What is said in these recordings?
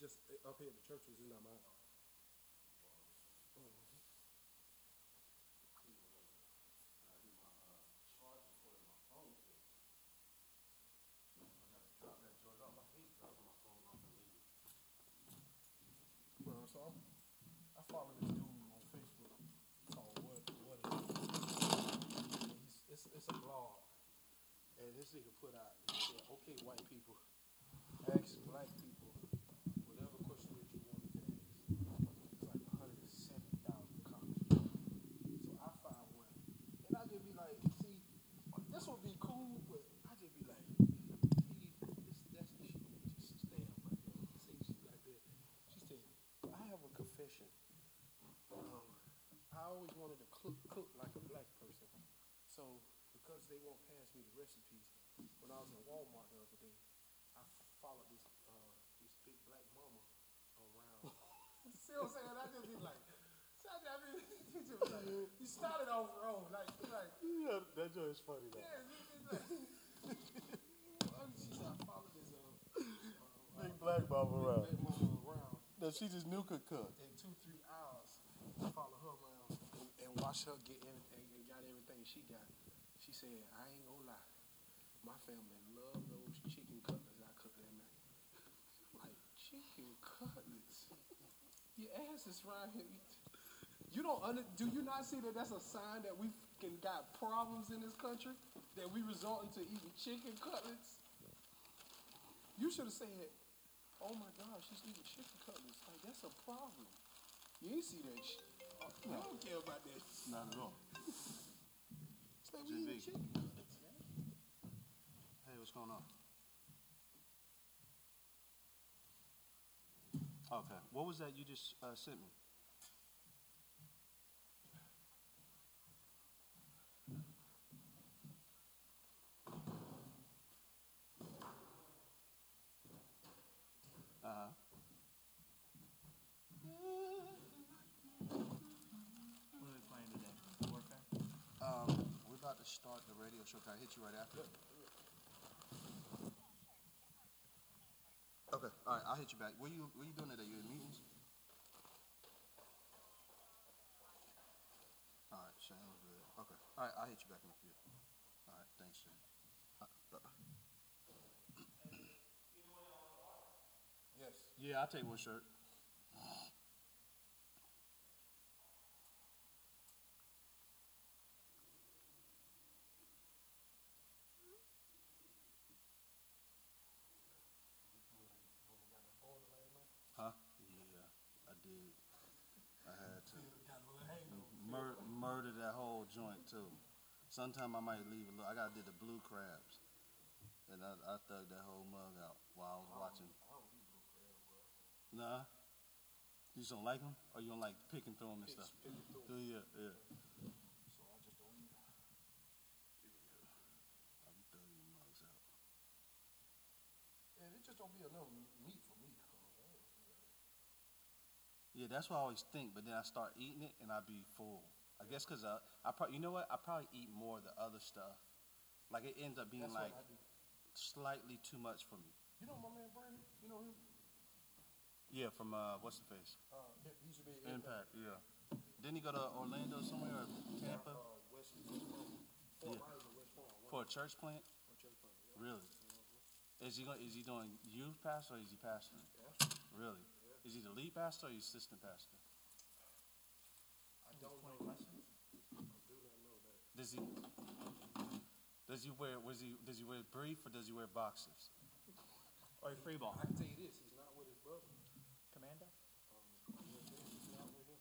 just eh, up here at the church was in our mind. So I follow this dude on Facebook What What Is it? It's, it's a blog, and this nigga put out, "Okay, white people, ask black people." Won't pass me the recipes, when I was in Walmart the other day, I followed this uh, this big black mama around. See what I'm saying? I just be like, I mean, you just like, you started off wrong. Like, like, Yeah, that joke is funny though. yeah, you like, she said, I followed this uh, uh, Big black mama around. black mama around That she just knew could cook. in two, three hours, follow her around and, and watch her get in and, and got everything she got. Said, I ain't gonna lie. My family love those chicken cutlets I cook that night. Like, chicken cutlets? Your ass is right here. You don't under, do you not see that that's a sign that we fucking got problems in this country? That we resorting to eating chicken cutlets? You should have said, oh my gosh, she's eating chicken cutlets. Like, that's a problem. You ain't see that shit. You don't care about that. Not at all. Hey, what's going on? Okay. What was that you just uh, sent me? Uh-huh. What are we playing today? Warfare? Um, we're about to start the radio show. Can I hit you right after? Okay. All right. I'll hit you back. What are you What are you doing today? You in meetings? All right. Sounds good. Okay. All right. I'll hit you back in a few. All right. Thanks, bye. Yes. Yeah, I'll take one shirt. Huh? Yeah, I did. I had to. Mur- murder that whole joint too. Sometime I might leave a little. I gotta do the blue crabs, and I, I thug that whole mug out while I was watching. Oh, oh, nah, you just don't like them, or you don't like picking through them and stuff. picking through 'em. Do you? Yeah. So I just don't eat. I be thugging mugs out. And it just don't be enough meat for me. Yeah, that's what I always think, but then I start eating it and I be full. I guess because uh, I probably, you know what? I probably eat more of the other stuff. Like it ends up being That's like what I do. slightly too much for me. You know my man Brandon? You know him? Yeah, from uh, what's the face? Uh, he he used to be in Impact. Yeah. Didn't he go to Orlando somewhere or Tampa Uh, West, West Yeah. Myers or West Palm. for a church plant? for church plant, yeah. Really? Is he going? Is he doing youth pastor or is he pastoring? Pastor. Really? Is he the lead pastor or is he assistant pastor? I don't know. questions? I do not know that. Does he? Does he wear? Was he? Does he wear brief or does he wear boxers? Or free ball? I can tell you this: he's not with his brother. Commando? Um, he's not with him.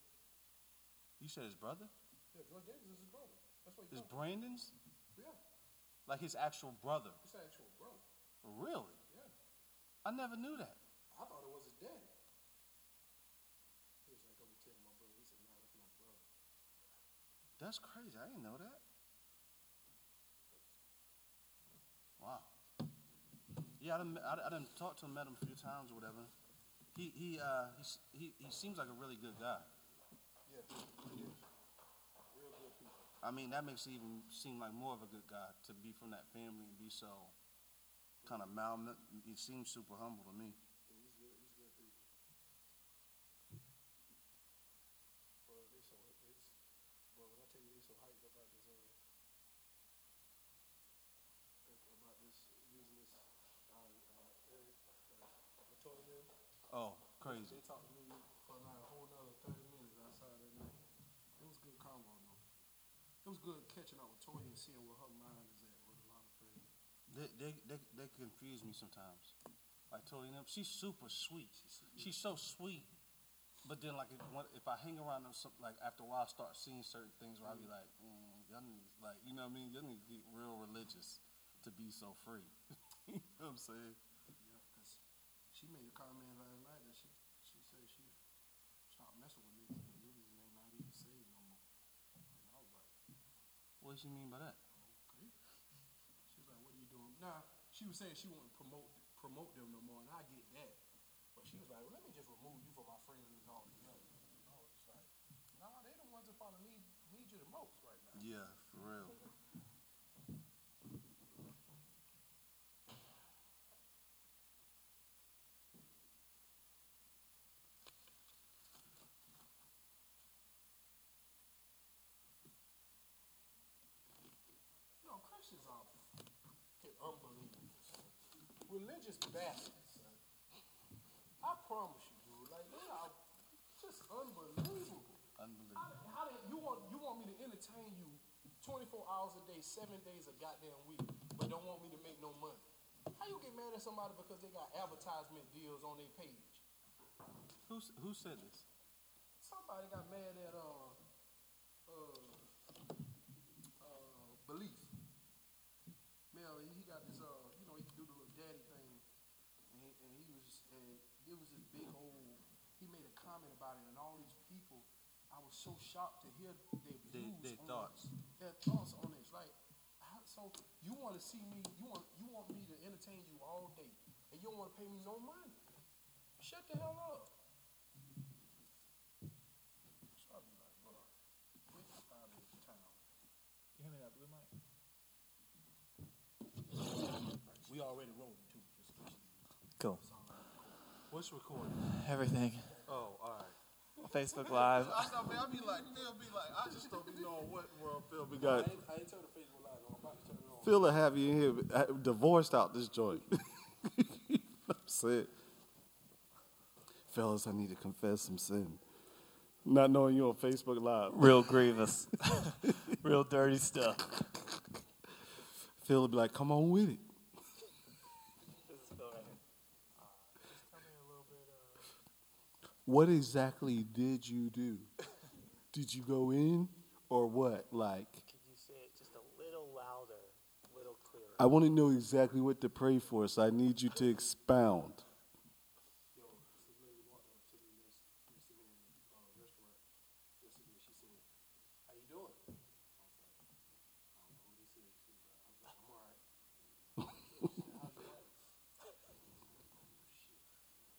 You said his brother? Yeah, George Davis is his brother. That's what he Is. Brandon's Yeah, like his actual brother? his actual brother. Really? Yeah, I never knew that. I thought it was his daddy. He was like, "I'm gonna tell my brother." He said, "No, that's my brother." That's crazy. I didn't know that. Wow. Yeah, I done, I, I done talked to him, met him a few times or whatever. He he uh he he seems like a really good guy. Yeah, he is. Real good people. I mean, that makes it even seem like more of a good guy to be from that family and be so kind of mal. He seems super humble to me. Yeah, he's good. He's good people. Bro, they so it's bro. When I tell you they so hyped about this uh about this using this uh, uh Eric uh, Latoya Mills. Oh, Crazy. They talked to me for like a whole nother thirty minutes outside that night. It was good combo though. It was good catching up with Toya and seeing where her mind is at with a lot of things. They, they, they, they confuse me sometimes. Like Tori, and them, she's super sweet. She's so sweet. But then, like, if, if I hang around them, some, like after a while, I start seeing certain things where I be like, mm, y'all need, like, you know what I mean? Y'all need to get real religious to be so free. you know what I'm saying? Yeah, because she made a comment last night that she she said she stopped messing with niggas because niggas ain't not even saved no more. And I was like, What does she mean by that? okay. She was like, what are you doing? Nah, she was saying she wouldn't promote promote them no more, and I get that. But she was like, well, let me just remove you from my friend list altogether. And I was like, nah, they the ones that probably need need you the most right now. Yeah, for real. You know, Christians are fucking unbelievable. son. Religious bastards, son. I promise you, dude. Like they are just unbelievable. Unbelievable. the- how the- you want you want me to entertain you 24 hours a day, seven days a goddamn week, but don't want me to make no money? How you get mad at somebody because they got advertisement deals on their page? Who, who said this? Somebody got mad at uh uh uh belief. Mel, he, he got this uh you know he do the little daddy thing, and he, and he was and it was this big old. He made a comment about it, and all these people, I was so shocked to hear their views, their on thoughts. It, their thoughts on this. Like, how, so you want to see me? You want you want me to entertain you all day, and you don't want to pay me no money? Shut the hell up. So I be like, bro, get out of town. You hand me that blue mic? We already rolling too. Just in case you- Cool. What's recording? Everything. All right. Facebook Live. I, I mean, I be like, Phil be like, I just don't be knowing what world Phil be I got. ain't, I ain't turn the Facebook live on. I'm about to turn it on. Phil will have you in here uh, divorced out this joint. That's it. Fellas, I need to confess some sin. Not knowing you on Facebook Live. Real grievous. Real dirty stuff. Phil would be like, come on with it. This is Phil right here. Uh, just tell me a little bit. Uh, What exactly did you do? did you go in or what? Like, could you say it just a little louder, a little clearer? I want to know exactly what to pray for, so I need you to expound. Yo, this lady walked up to me next, next to me in the uh, restaurant yesterday. She said, "How you doing?" I was like, "I don't know what he said." She was like, "I was like, I'm all right." She said, How's your wife? Oh shit!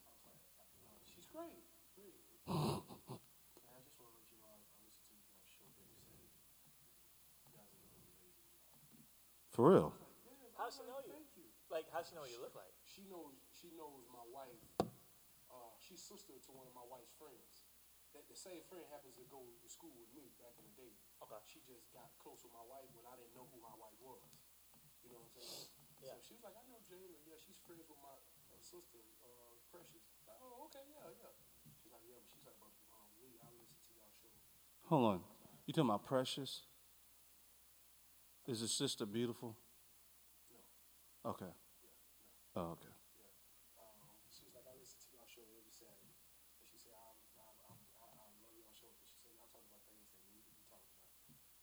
I was like, uh, "She's great, great." And I just want to let you know I, I listen to you guys' show every Saturday. You guys are looking amazing. For real. Like, yeah, How's she know you? Thank you. Like, how's she know what you look like? She knows. She knows my wife. Uh, she's sister to one of my wife's friends. That the same friend happens to go to school with me back in the day. Okay. She just got close with my wife when I didn't know who my wife was. You know what I'm saying? Yeah. So she was like, I know Jalen. Yeah, she's friends with my uh, sister, uh, Precious. Like, oh, okay, yeah, yeah. She's like, yeah, but she's like, but um, Lee, I listen to y'all show. Hold on. You talking about Precious? Is his sister beautiful? No. Okay. Yeah, no. Oh, okay. Um, she was like, I listen to y'all show every Saturday. And she said, I'm, I'm, I'm, I, I love y'all show because she said, y'all talk about things that need to be talked about.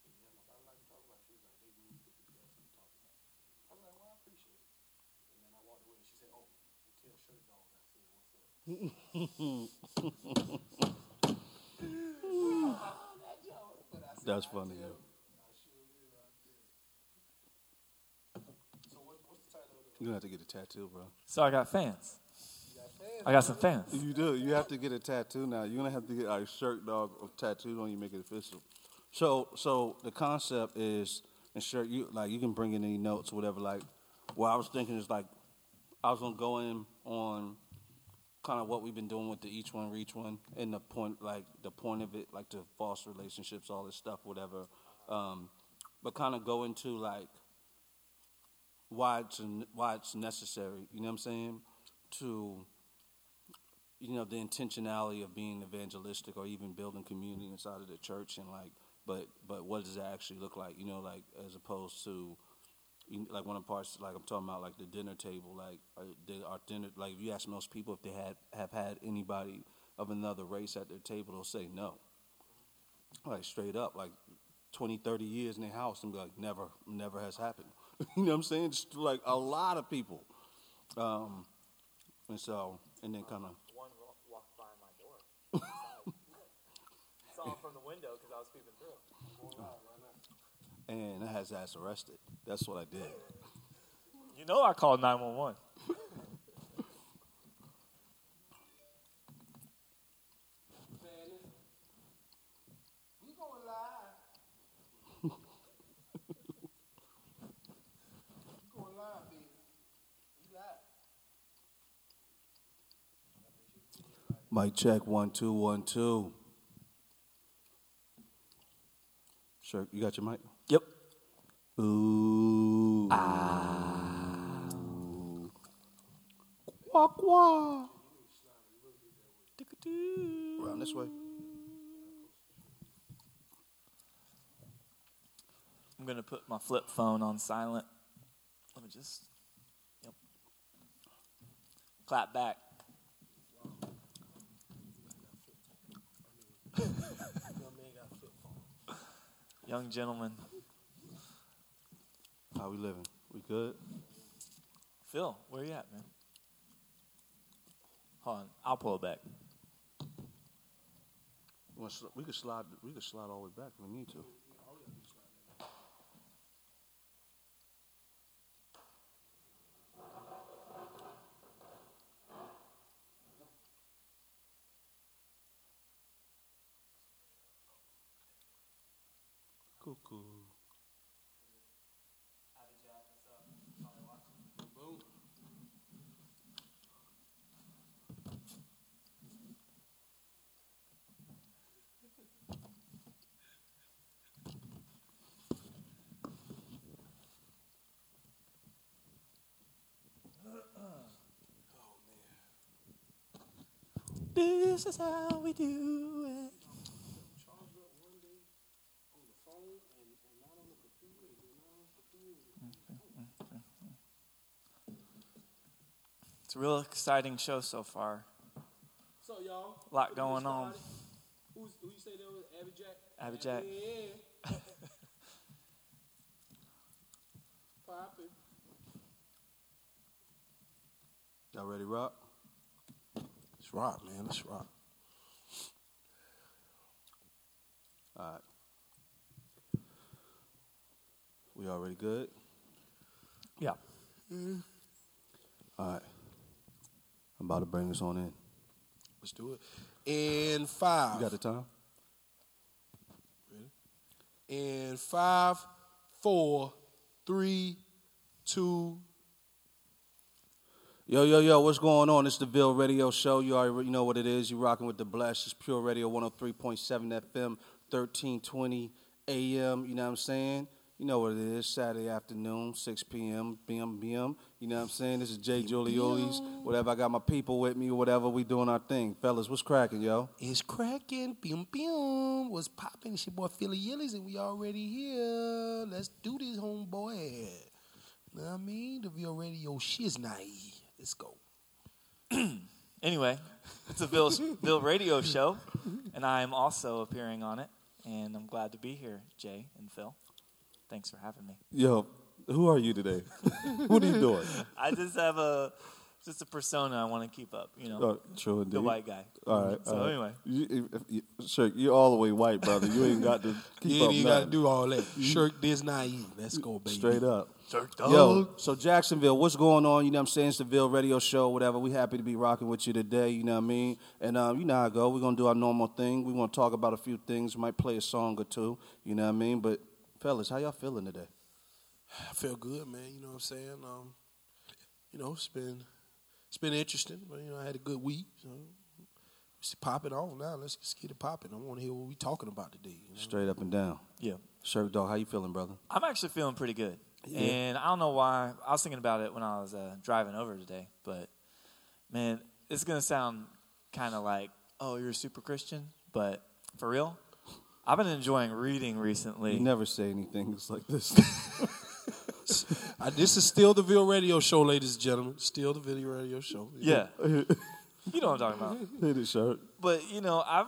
And yeah, nobody like to talk about. She was like, they need to be definitely talked about. I was like, well, I appreciate it. And then I walked away and she said, oh, tell Shirk Dog I said, what's up? That joke. But I said, That's funny, yeah. I sure did. I did. So what, what's the title of the? You're to have to get a tattoo, bro. So I got fans. You got fans? I got some fans. You do. You have to get a tattoo now. You're gonna have to get a Shirk Dog tattooed on you, make it official. So, so the concept is, and Shirk you like you can bring in any notes, whatever. Like, what I was thinking is like, I was gonna go in on kind of what we've been doing with the each one reach one, and the point, like the point of it, like the false relationships, all this stuff, whatever. Um, but kind of go into like why it's why it's necessary. You know what I'm saying? To you know, the intentionality of being evangelistic or even building community inside of the church, and like, but but what does that actually look like? You know, like as opposed to like one of the parts, like I'm talking about, like the dinner table. Like, uh, are, they, are dinner like if you ask most people if they had have had anybody of another race at their table, they'll say no. Like straight up, like 20, 30 years in their house, and be like, never, never has happened. you know what I'm saying? Just like a lot of people, um, and so, and then kind of One walked by my door. Saw him from the window because I was peeping through. and I had his ass arrested. That's what I did. You know I called 911. We going live. we going live, baby. We live. Mic check one two one two. Sure, you got your mic. Yep. Ooh. Ah. Quack quack. Around this way. I'm gonna put my flip phone on silent. Let me just. Yep. Clap back. Young man got a flip phone. Young gentleman. How we living? We good? Phil, where you at, man? Hold on. I'll pull it back. We could slide. We could slide all the way back if we need to. Cuckoo. This is how we do it. Charged up one day on the phone and, and not on the computer and then not on the computer. It's a real exciting show so far. So y'all. A lot going on. started. Who's, who you say that was? Abby Jack? Abby Jack. Yeah. Poppin'. Y'all ready, rock? Let's rock, man. Let's rock. All right. We already good? Yeah. All right. I'm about to bring this on in. Let's do it. In five. You got the time? In five, four, three, two. Yo, yo, yo, what's going on? It's the Ville Radio Show. You already know what it is. You're rocking with the Blast. It's Pure Radio 103.7 FM, 1320 AM. You know what I'm saying? You know what it is. Saturday afternoon, 6 p.m., bim, bim. You know what I'm saying? This is Jay Giuliolis. Whatever, I got my people with me or whatever. We doing our thing. Fellas, what's cracking, yo? It's cracking. Bim, bim. What's popping? It's your boy Philly Yillies, and we already here. Let's do this, homeboy. Know what I mean? The Ville Radio shiznai. Let's go. Anyway, it's a Bill, Bill radio show, and I am also appearing on it. And I'm glad to be here, Jay and Phil. Thanks for having me. Yo, who are you today? what are you doing? I just have a just a persona I want to keep up, you know, Oh, true indeed. the white guy. All right. So all right. anyway. you, if, you, Shirk, you're all the way white, brother. You ain't got to keep You ain't up even got to do all that. Shirk this naive. Let's go, baby. Straight up. Jerk Yo, so Jacksonville, what's going on? You know what I'm saying? It's the Ville Radio Show, whatever. We happy to be rocking with you today, you know what I mean? And um, you know how I go. We're going to do our normal thing. We're going to talk about a few things. We might play a song or two, you know what I mean? But, fellas, how y'all feeling today? I feel good, man. You know what I'm saying? Um, you know, it's been it's been interesting, but you know, I had a good week. So it's popping on now. Let's just get it popping. I want to hear what we talking about today. You know? Straight up and down. Yeah. Shirk Dog, how you feeling, brother? I'm actually feeling pretty good. Yeah. And I don't know why. I was thinking about it when I was uh, driving over today. But, man, it's going to sound kind of like, oh, you're a super Christian, but for real, I've been enjoying reading recently. You never say anything like this. This is still the Ville Radio Show, ladies and gentlemen. Still the Ville Radio Show. yeah, you know what I'm talking about. Hit it, Shirk. But you know, I've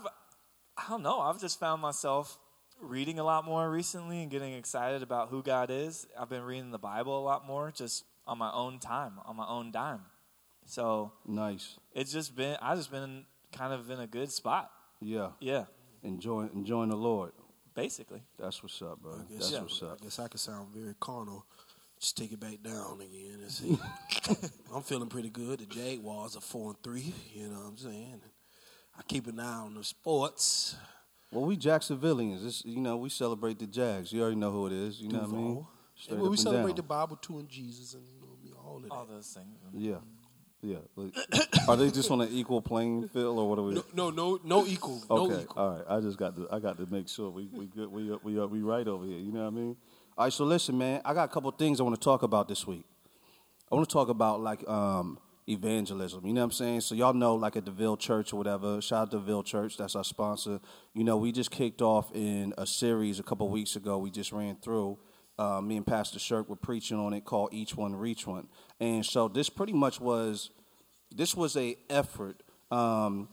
I don't know. I've just found myself reading a lot more recently and getting excited about who God is. I've been reading the Bible a lot more, just on my own time, on my own dime. So Nice. it's just been I just been kind of in a good spot. Yeah. Yeah, Enjoying enjoying the Lord. basically. That's what's up, bro. I guess, That's Yeah. what's up. I guess I could sound very carnal. Just take it back down again and see. I'm feeling pretty good. The Jaguars are four and three. You know what I'm saying? I keep an eye on the sports. Well, we Jacksonvillians. This, you know, we celebrate the Jags. You already know who it is. You know what I mean? Duval. Straight And we celebrate down. the Bible too and Jesus and you know me, all of that. All those things. Yeah, yeah. Like, are they just on an equal playing field, or what are we? No, no, no, no equal. No Okay, equal. all right. I just got to I got to make sure we we good we we we right over here. You know what I mean? All right. So listen, man. I got a couple things I want to talk about this week. I want to talk about like um, evangelism. You know what I'm saying? So y'all know like at the Ville Church or whatever. Shout out to Ville Church. That's our sponsor. You know, we just kicked off in a series a couple weeks ago. We just ran through. Uh, me and Pastor Shirk were preaching on it called Each One Reach One, and so this pretty much was this was a effort um,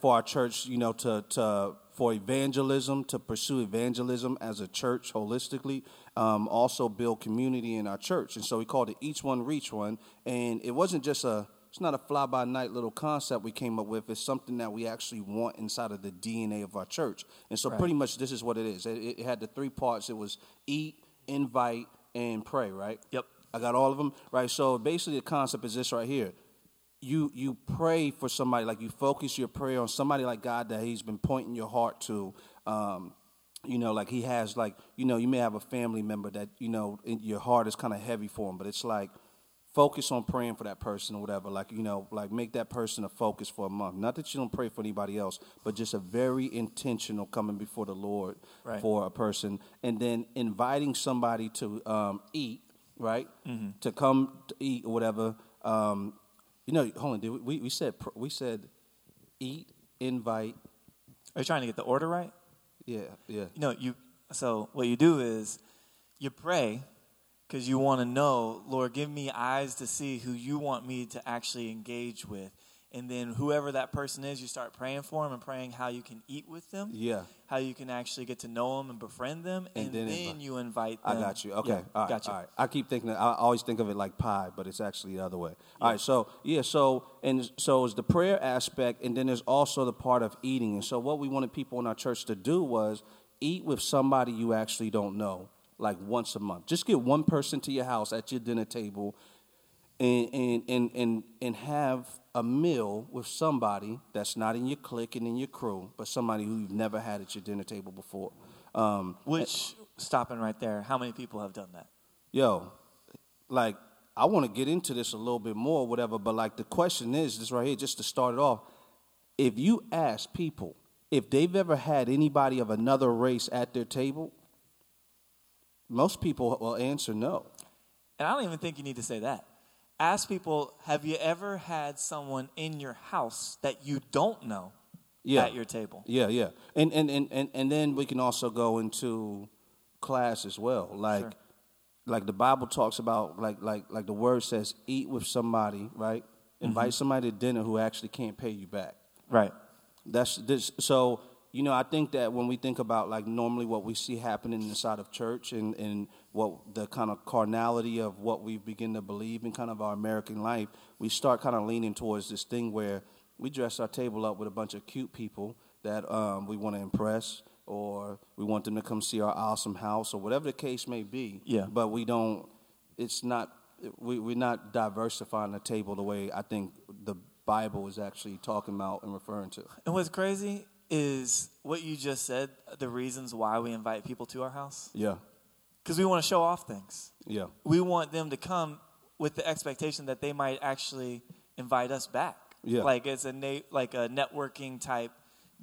for our church, you know, to, to for evangelism, to pursue evangelism as a church holistically, um, also build community in our church. And so we called it Each One Reach One. And it wasn't just a, it's not a fly by night little concept we came up with. It's something that we actually want inside of the DNA of our church. And so Right. pretty much this is what it is. It, it had the three parts. It was eat, invite, and pray. Right. Yep. I got all of them. Right. So basically the concept is this right here you you pray for somebody like you focus your prayer on somebody like God that He's been pointing your heart to. Um, you know, like He has like you know you may have a family member that you know in your heart is kind of heavy for him, but it's like focus on praying for that person or whatever. Like you know, like make that person a focus for a month. Not that you don't pray for anybody else, but just a very intentional coming before the Lord Right. for a person, and then inviting somebody to um, eat. Right to come to eat or whatever. Um, you know, hold on. Did we, we we said we said eat, invite. Are you trying to get the order right? Yeah, yeah, You No, you. So what you do is you pray because you want to know, Lord, give me eyes to see who you want me to actually engage with, and then whoever that person is, you start praying for them and praying how you can eat with them, yeah. how you can actually get to know them and befriend them, And and, then then, invite- you invite I got you. Okay, Yeah, all right, got you. all right. I keep thinking. I always think of it like pie, but it's actually the other way. All right, so yeah, so and so is the prayer aspect, and then there's also the part of eating. And so what we wanted people in our church to do was eat with somebody you actually don't know, like once a month. Just get one person to your house at your dinner table, and and and and, and have a meal with somebody that's not in your clique and in your crew, but somebody who you've never had at your dinner table before. Um, Which stopping right there, how many people have done that? yo, like I want to get into this a little bit more, whatever. But like the question is, this right here, just to start it off, if you ask people if they've ever had anybody of another race at their table, most people will answer no. And I don't even think you need to say that. Ask people, have you ever had someone in your house that you don't know Yeah. at your table? Yeah, yeah. And and, and, and and then we can also go into class as well. Like Sure. like the Bible talks about like like like the word says eat with somebody, right? Mm-hmm. Invite somebody to dinner who actually can't pay you back. Right. That's this so you know, I think that when we think about like normally what we see happening inside of church and, and what the kind of carnality of what we begin to believe in kind of our American life, we start kind of leaning towards this thing where we dress our table up with a bunch of cute people that um, we want to impress or we want them to come see our awesome house or whatever the case may be. Yeah. But we don't, it's not, we, we're not diversifying the table the way I think the Bible is actually talking about and referring to. And what's crazy is what you just said, the reasons why we invite people to our house. Yeah. Because we want to show off things. Yeah. We want them to come with the expectation that they might actually invite us back. Yeah. Like it's a na- like a networking type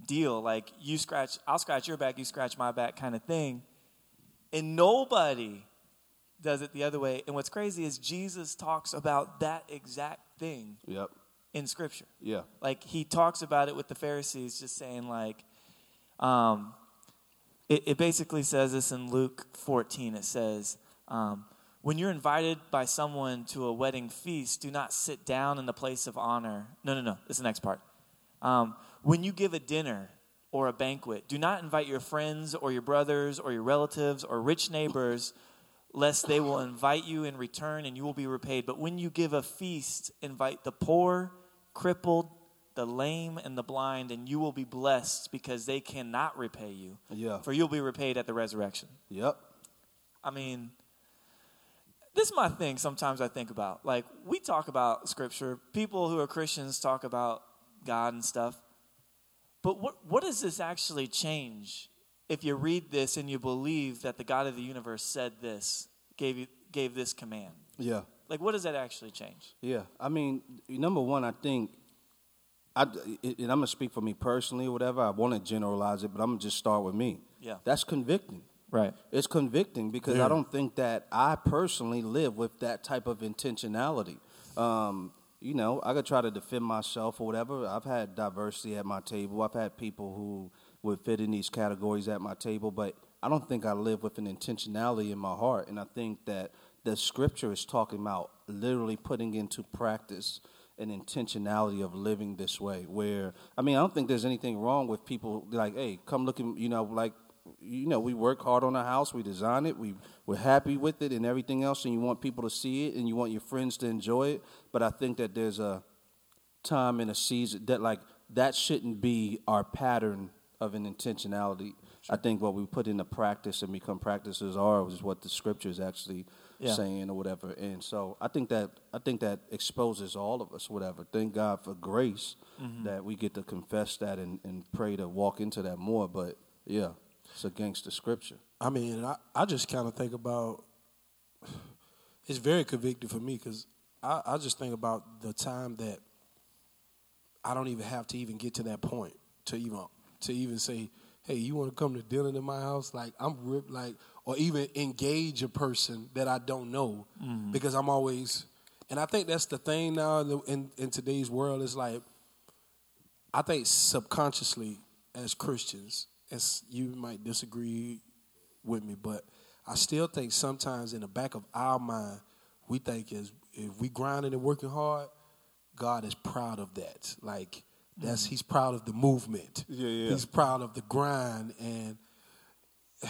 deal. Like you scratch, I'll scratch your back, you scratch my back kind of thing. And nobody does it the other way. And what's crazy is Jesus talks about that exact thing Yep. in Scripture. Yeah. Like he talks about it with the Pharisees, just saying like, um, it, it basically says this in Luke 14. It says, um, when you're invited by someone to a wedding feast, do not sit down in the place of honor. No, no, no. Is the next part. Um, when you give a dinner or a banquet, do not invite your friends or your brothers or your relatives or rich neighbors, lest they will invite you in return and you will be repaid. But when you give a feast, invite the poor, crippled, the lame, and the blind, and you will be blessed because they cannot repay you. Yeah. For you'll be repaid at the resurrection. Yep. I mean, this is my thing sometimes I think about. Like, we talk about scripture, people who are Christians talk about God and stuff. But what, what does this actually change if you read this and you believe that the God of the universe said this, gave, you, gave this command? Yeah. Like, what does that actually change? Yeah. I mean, number one, I think, I, and I'm going to speak for me personally or whatever. I want to generalize it, but I'm going to just start with me. Yeah. That's convicting. Right. It's convicting because Yeah. I don't think that I personally live with that type of intentionality. Um, you know, I could try to defend myself or whatever. I've had diversity at my table. I've had people who would fit in these categories at my table, but I don't think I live with an intentionality in my heart. And I think that the scripture is talking about literally putting into practice an intentionality of living this way. Where I mean, I don't think there's anything wrong with people like, hey, come looking, you know, like you know, we work hard on our house, we design it, we we're happy with it and everything else, and you want people to see it and you want your friends to enjoy it. But I think that there's a time and a season that like that shouldn't be our pattern of an intentionality. I think what we put into practice and become practices are is what the scriptures actually Yeah. saying or whatever. And so I think that I think that exposes all of us, whatever. Thank God for grace mm-hmm. that we get to confess that and, and pray to walk into that more. But yeah, it's against the scripture. I mean, I, I just kind of think about it's very convicting for me because I, I just think about the time that I don't even have to even get to that point to even to even say, hey, you want to come to dinner to my house? Like I'm ripped, like or even engage a person that I don't know mm. because I'm always, and I think that's the thing now in, in in today's world is like I think subconsciously as Christians, as you might disagree with me, but I still think sometimes in the back of our mind, we think is if we grinding and working hard, God is proud of that. Like that's mm-hmm. He's proud of the movement. Yeah, yeah. He's proud of the grind, and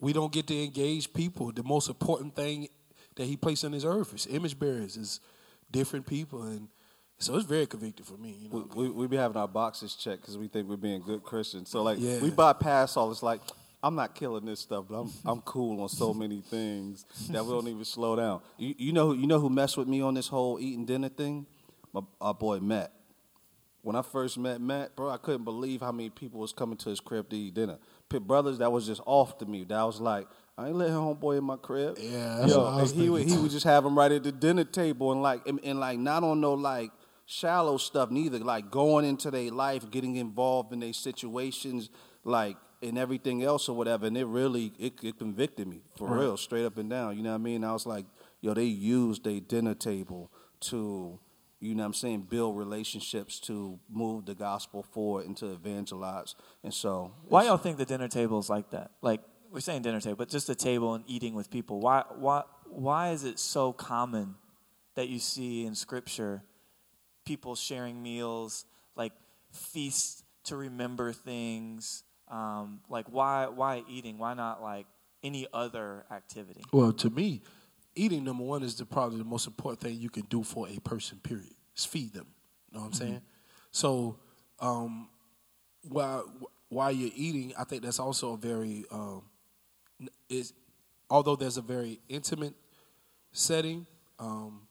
we don't get to engage people. The most important thing that He placed on this earth is image bearers, is different people, and so it's very convicting for me. You know, We, we, we be having our boxes checked because we think we're being good Christians. So like Yeah. we bypass all this. Like I'm not killing this stuff, but I'm I'm cool on so many things that we don't even slow down. You, you know you know who messed with me on this whole eating dinner thing? My our boy Matt. When I first met Matt, bro, I couldn't believe how many people was coming to his crib to eat dinner. Pit brothers, that was just off to me. That was like, I ain't letting homeboy in my crib. Yeah, that's Yo, what I was and he would he would just have him right at the dinner table and like and, and like not on no like shallow stuff neither. Like going into their life, getting involved in their situations, like and everything else or whatever. And it really it, it convicted me for real, straight up and down. You know what I mean? I was like, yo, they used their dinner table to you know what I'm saying, build relationships to move the gospel forward and to evangelize. And so Why y'all think the dinner table is like that? Like we're saying dinner table, but just a table and eating with people. Why why why is it so common that you see in scripture people sharing meals, like feasts to remember things? Um, like why why eating? Why not like any other activity? Well, to me, eating number one is the probably the most important thing you can do for a person. Period. Is feed them. You know what I'm saying? So, um, while while you're eating, I think that's also a very um, is although there's a very intimate setting, um,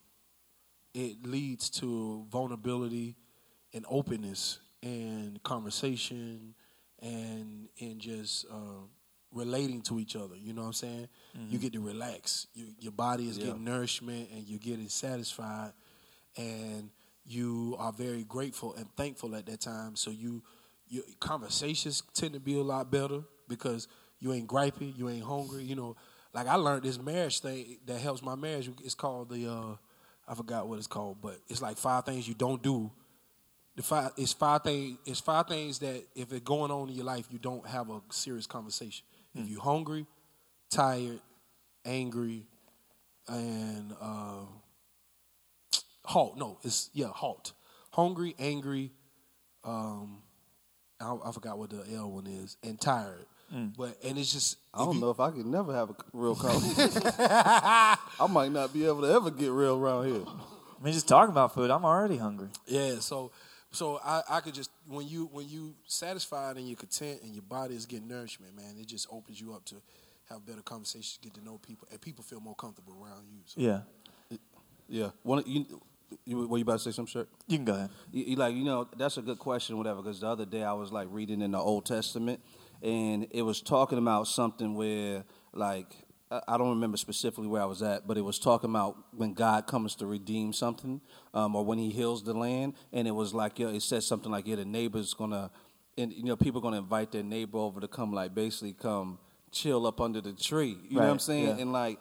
it leads to vulnerability and openness and conversation and and just uh, relating to each other. You know what I'm saying? You get to relax. You, your body is Yeah. getting nourishment and you're getting satisfied, and you are very grateful and thankful at that time. So you your conversations tend to be a lot better because you ain't gripey, you ain't hungry. You know, like I learned this marriage thing that helps my marriage. It's called the uh, I forgot what it's called, but it's like five things you don't do the five it's five things it's five things that if it's going on in your life you don't have a serious conversation. If you're hungry, tired, angry, and uh, halt. No, it's yeah, halt. Hungry, angry, um, I, I forgot what the L one is, and tired. But and it's just I don't you- know if I could never have a real conversation. I might not be able to ever get real around here. I mean, just talking about food, I'm already hungry. Yeah, so so I, I could just when you when you satisfied and you're content and your body is getting nourishment, man, it just opens you up to have better conversations, get to know people, and people feel more comfortable around you. So. Yeah, Yeah. One, you, you, were you about to say some shit? you can go ahead. You, you like you know that's a good question, whatever. Because the other day I was like reading in the Old Testament, and it was talking about something where like I don't remember specifically where I was at, but it was talking about when God comes to redeem something, um, or when He heals the land, and it was like yeah, it said something like yeah, the neighbor's gonna, and you know people gonna invite their neighbor over to come like basically come chill up under the tree. You know what I'm saying? yeah. And like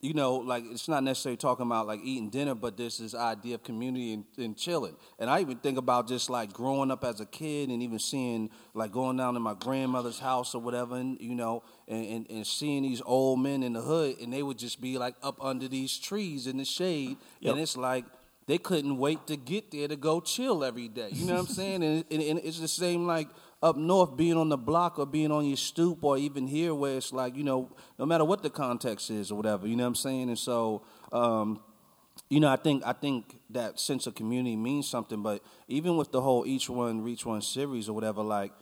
you know, like it's not necessarily talking about like eating dinner, but there's this idea of community and, and chilling. And I even think about just like growing up as a kid and even seeing like going down to my grandmother's house or whatever, and you know, and, and, and seeing these old men in the hood, and they would just be like up under these trees in the shade, Yep. and it's like they couldn't wait to get there to go chill every day. You know what I'm saying? And, and, and it's the same like up north being on the block or being on your stoop or even here where it's like, you know, no matter what the context is or whatever, you know what I'm saying? And so, um, you know, I think I think that sense of community means something, but even with the whole each one reach one series or whatever, like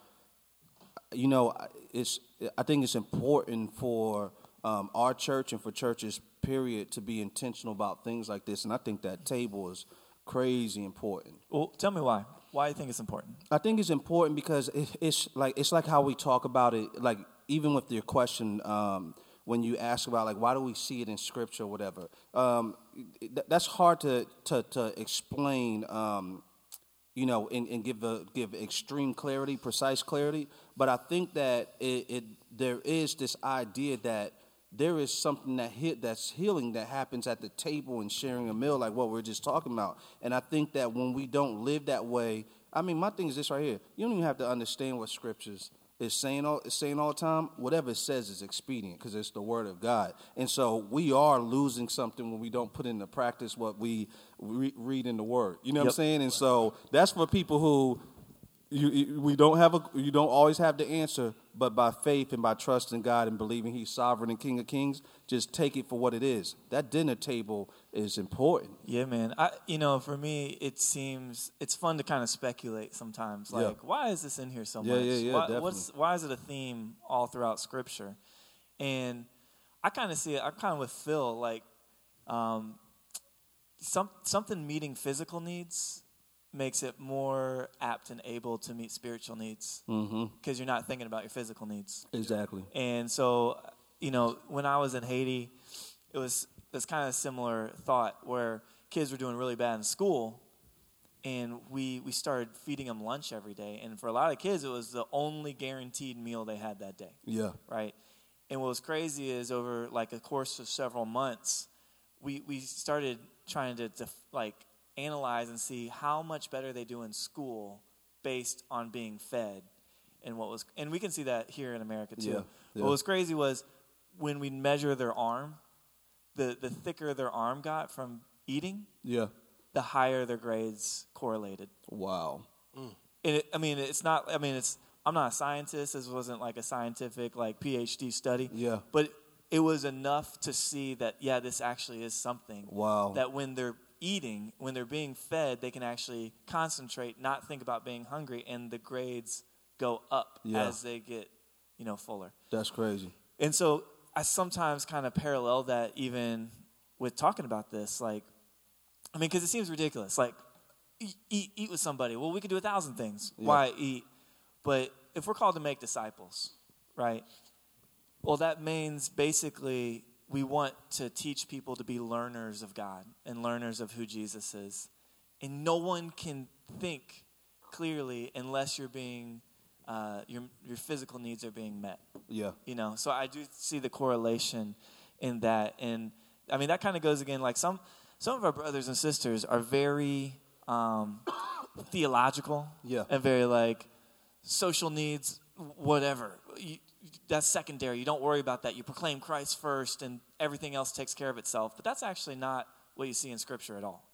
you know, it's I think it's important for um, our church and for churches, period, to be intentional about things like this. And I think that table is crazy important. Well, tell me why. Why do you think it's important? I think it's important because it, it's like it's like how we talk about it. Like even with your question, um, when you ask about like why do we see it in scripture or whatever, um, th- that's hard to to, to explain. Um, you know, and, and give a, give extreme clarity, precise clarity. But I think that it, it there is this idea that there is something that hit that's healing that happens at the table and sharing a meal, like what we're just talking about. And I think that when we don't live that way, I mean, my thing is this right here: you don't even have to understand what scriptures is saying all is saying all the time. Whatever it says is expedient because it's the word of God. And so we are losing something when we don't put into practice what we re- read in the word. You know what I'm saying? And so that's for people who you, you, we don't have a you don't always have the answer, but by faith and by trusting God and believing He's sovereign and King of Kings, just take it for what it is. That dinner table is important. Yeah, man. I, you know, for me, it seems it's fun to kind of speculate sometimes. Yeah. Like, why is this in here so Yeah, much? yeah, yeah, why, what's, why is it a theme all throughout Scripture? And I kind of see it. I'm kind of with Phil. Like, um, some something meeting physical needs makes it more apt and able to meet spiritual needs Mm-hmm. because you're not thinking about your physical needs. Exactly. And so, you know, when I was in Haiti, it was this kind of similar thought where kids were doing really bad in school, and we we started feeding them lunch every day. And for a lot of kids, it was the only guaranteed meal they had that day, Yeah. right? And what was crazy is over like a course of several months, we we started trying to, to like analyze and see how much better they do in school based on being fed and what was and we can see that here in America too. Yeah, yeah. What was crazy was when we measure their arm, the the thicker their arm got from eating, Yeah. the higher their grades correlated. Wow. And it, I mean, it's not. I mean, it's. I'm not a scientist. This wasn't like a scientific like PhD study. Yeah. But it was enough to see that yeah, this actually is something. Wow. That when they're eating, when they're being fed, they can actually concentrate, not think about being hungry, and the grades go up Yeah. as they get, you know, fuller. That's crazy. And so I sometimes kind of parallel that even with talking about this. Like, I mean, because it seems ridiculous. Like, eat, eat, eat with somebody. Well, we could do a thousand things. Yeah. Why eat? But if we're called to make disciples, right? Well, that means basically we want to teach people to be learners of God and learners of who Jesus is. And no one can think clearly unless you're being, uh, your, your physical needs are being met Yeah. you know so i do see the correlation in that and i mean that kind of goes again like some some of our brothers and sisters are very um, theological. Yeah. And very like social needs, whatever. You, that's secondary. You don't worry about that. You proclaim Christ first, and everything else takes care of itself. But that's actually not what you see in Scripture at all.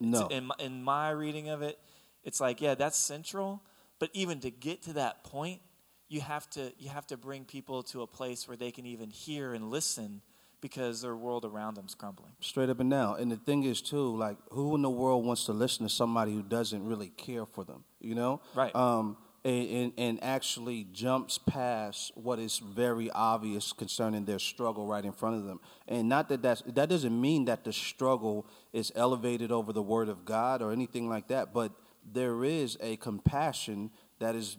No. In my, in my reading of it, it's like, yeah, that's central. But even to get to that point, you have to you have to bring people to a place where they can even hear and listen because their world around them is crumbling. Straight up and down. And the thing is too, like who in the world wants to listen to somebody who doesn't really care for them? You know? Right. Um and, and, actually jumps past what is very obvious concerning their struggle right in front of them. And not that that's, that doesn't mean that the struggle is elevated over the word of God or anything like that, but there is a compassion that is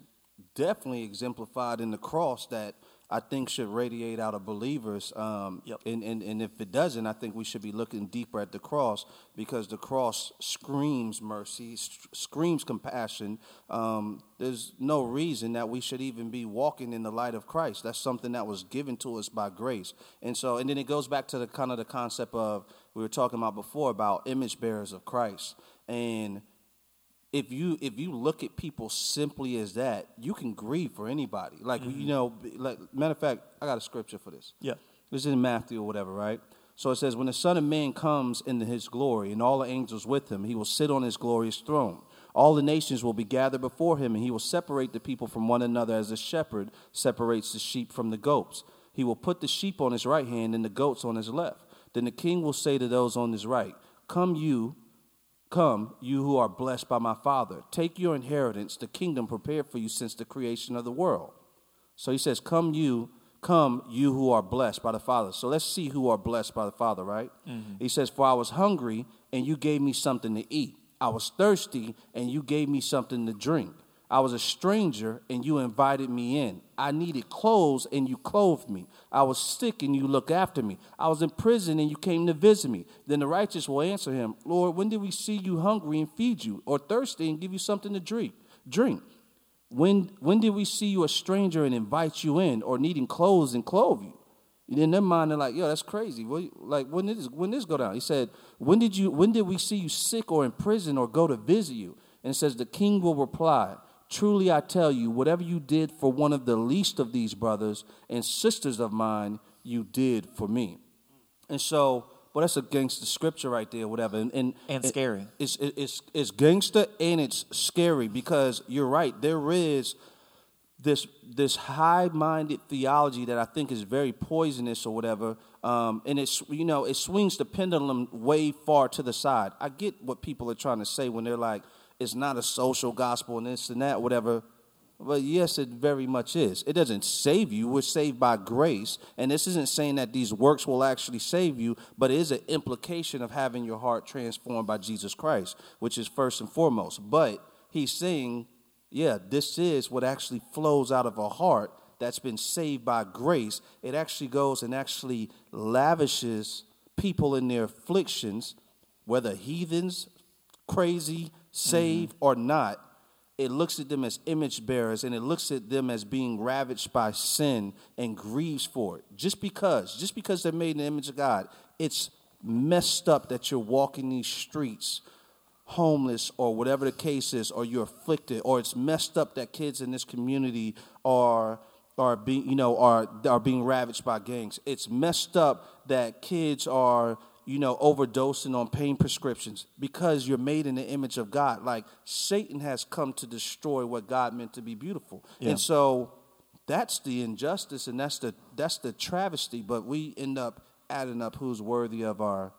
definitely exemplified in the cross that I think should radiate out of believers. Um, Yep. and, and, and if it doesn't, I think we should be looking deeper at the cross because the cross screams mercy, st- screams compassion. Um, there's no reason that we should even be walking in the light of Christ. That's something that was given to us by grace. And so, and then it goes back to the kind of the concept of we were talking about before about image bearers of Christ. And if you if you look at people simply as that, you can grieve for anybody. Like you mm-hmm. know, like matter of fact, I got a scripture for this. Yeah. This is in Matthew or whatever, right? So it says, When the Son of Man comes into his glory, and all the angels with him, he will sit on his glorious throne. All the nations will be gathered before him, and he will separate the people from one another as a shepherd separates the sheep from the goats. He will put the sheep on his right hand and the goats on his left. Then the king will say to those on his right, Come, you, come, you who are blessed by my Father. Take your inheritance, the kingdom prepared for you since the creation of the world. So he says, Come, you, come, you who are blessed by the Father. So let's see who are blessed by the Father, right? Mm-hmm. He says, For I was hungry, and you gave me something to eat. I was thirsty, and you gave me something to drink. I was a stranger, and you invited me in. I needed clothes, and you clothed me. I was sick, and you looked after me. I was in prison, and you came to visit me. Then the righteous will answer him, Lord, when did we see you hungry and feed you, or thirsty and give you something to drink? Drink. When when did we see you a stranger and invite you in, or needing clothes and clothe you? And in their mind, they're like, "Yo, that's crazy." What, like when did this when this go down? He said, "When did you when did we see you sick or in prison or go to visit you?" And it says, "The king will reply." Truly I tell you, whatever you did for one of the least of these brothers and sisters of mine, you did for me. And so, well, that's against the scripture right there, whatever. And, and, And scary. It's, it's, it's gangster and it's scary because you're right. There is this, this high minded theology that I think is very poisonous or whatever. Um, and it's, you know, it swings the pendulum way far to the side. I get what people are trying to say when they're like, it's not a social gospel and this and that, whatever. But yes, it very much is. It doesn't save you. We're saved by grace. And this isn't saying that these works will actually save you, but it is an implication of having your heart transformed by Jesus Christ, which is first and foremost. But he's saying, yeah, this is what actually flows out of a heart that's been saved by grace. It actually goes and actually lavishes people in their afflictions, whether heathens, crazy, Mm-hmm. saved, or not it looks at them as image bearers and it looks at them as being ravaged by sin and grieves for it. Just because, just because they're made in the image of God, it's messed up that you're walking these streets homeless or whatever the case is, or you're afflicted, or it's messed up that kids in this community are are being you know are are being ravaged by gangs. It's messed up that kids are you know, overdosing on pain prescriptions because you're made in the image of God. Like Satan has come to destroy what God meant to be beautiful. Yeah. And so that's the injustice and that's the that's the travesty, but we end up adding up who's worthy of our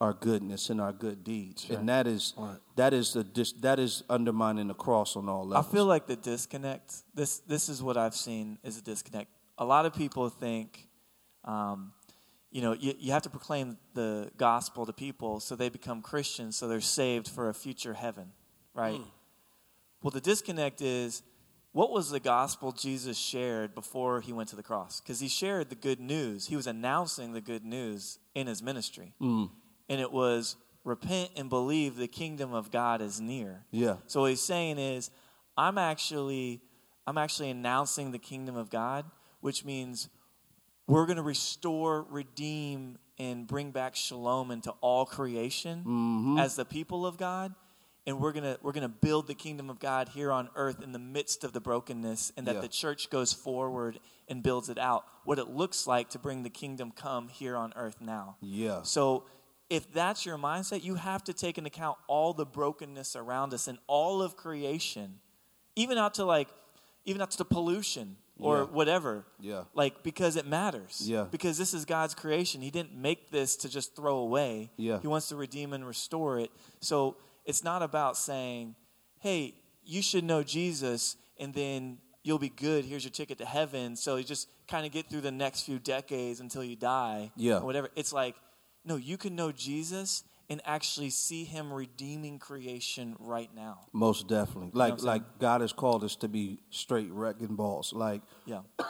our goodness and our good deeds. And that is that is the dis, that is undermining the cross on all levels. I feel like the disconnect. This this is what I've seen is a disconnect. A lot of people think, um, you know, you, you have to proclaim the gospel to people so they become Christians, so they're saved for a future heaven, right? Hmm. Well, the disconnect is what was the gospel Jesus shared before he went to the cross? Because he shared the good news. He was announcing the good news in his ministry, hmm. and it was repent and believe the kingdom of God is near. yeah. So what he's saying is, I'm actually, I'm actually announcing the kingdom of God, which means we're going to restore, redeem, and bring back shalom into all creation mm-hmm. as the people of God. and we're gonna we're gonna build the kingdom of God here on earth in the midst of the brokenness, and that Yeah. the church goes forward and builds it out. What it looks like to bring the kingdom come here on earth now. Yeah. So if that's your mindset, you have to take into account all the brokenness around us and all of creation, even out to like, even out to pollution or Yeah. whatever. Yeah. Like because it matters. Yeah. Because this is God's creation. He didn't make this to just throw away. Yeah. He wants to redeem and restore it. So it's not about saying, "Hey, you should know Jesus, and then you'll be good. Here's your ticket to heaven." So you just kind of get through the next few decades until you die. Yeah. Or whatever. It's like, no, you can know Jesus and actually see Him redeeming creation right now. Most definitely. what I'm Like like God has called us to be straight wrecking balls. Like Yeah.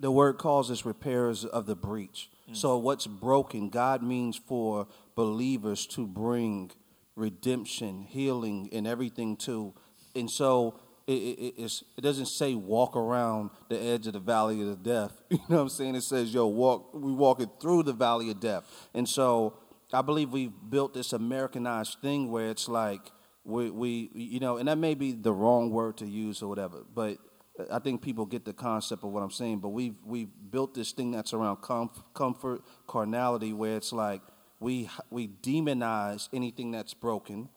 the word calls us repairers of the breach. Mm. So what's broken, God means for believers to bring redemption, healing, and everything to. And so it, it, it doesn't say walk around the edge of the valley of the death. You know what I'm saying? It says, yo, walk. We walking through the valley of death. And so I believe we've built this Americanized thing where it's like we, we you know, and that may be the wrong word to use or whatever, but I think people get the concept of what I'm saying. But we've we've built this thing that's around comf- comfort, carnality, where it's like we we demonize anything that's broken,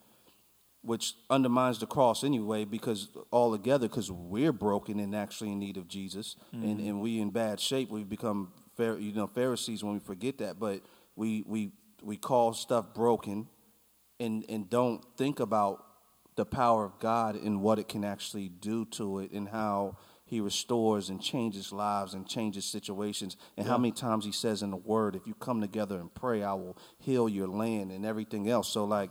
which undermines the cross anyway, because all together, because we're broken and actually in need of Jesus, and, mm-hmm. and we in bad shape. We've become you know Pharisees when we forget that, but we we we call stuff broken, and and don't think about the power of God and what it can actually do to it, and how He restores and changes lives and changes situations, and how many times He says in the Word, "If you come together and pray, I will heal your land and everything else." So like,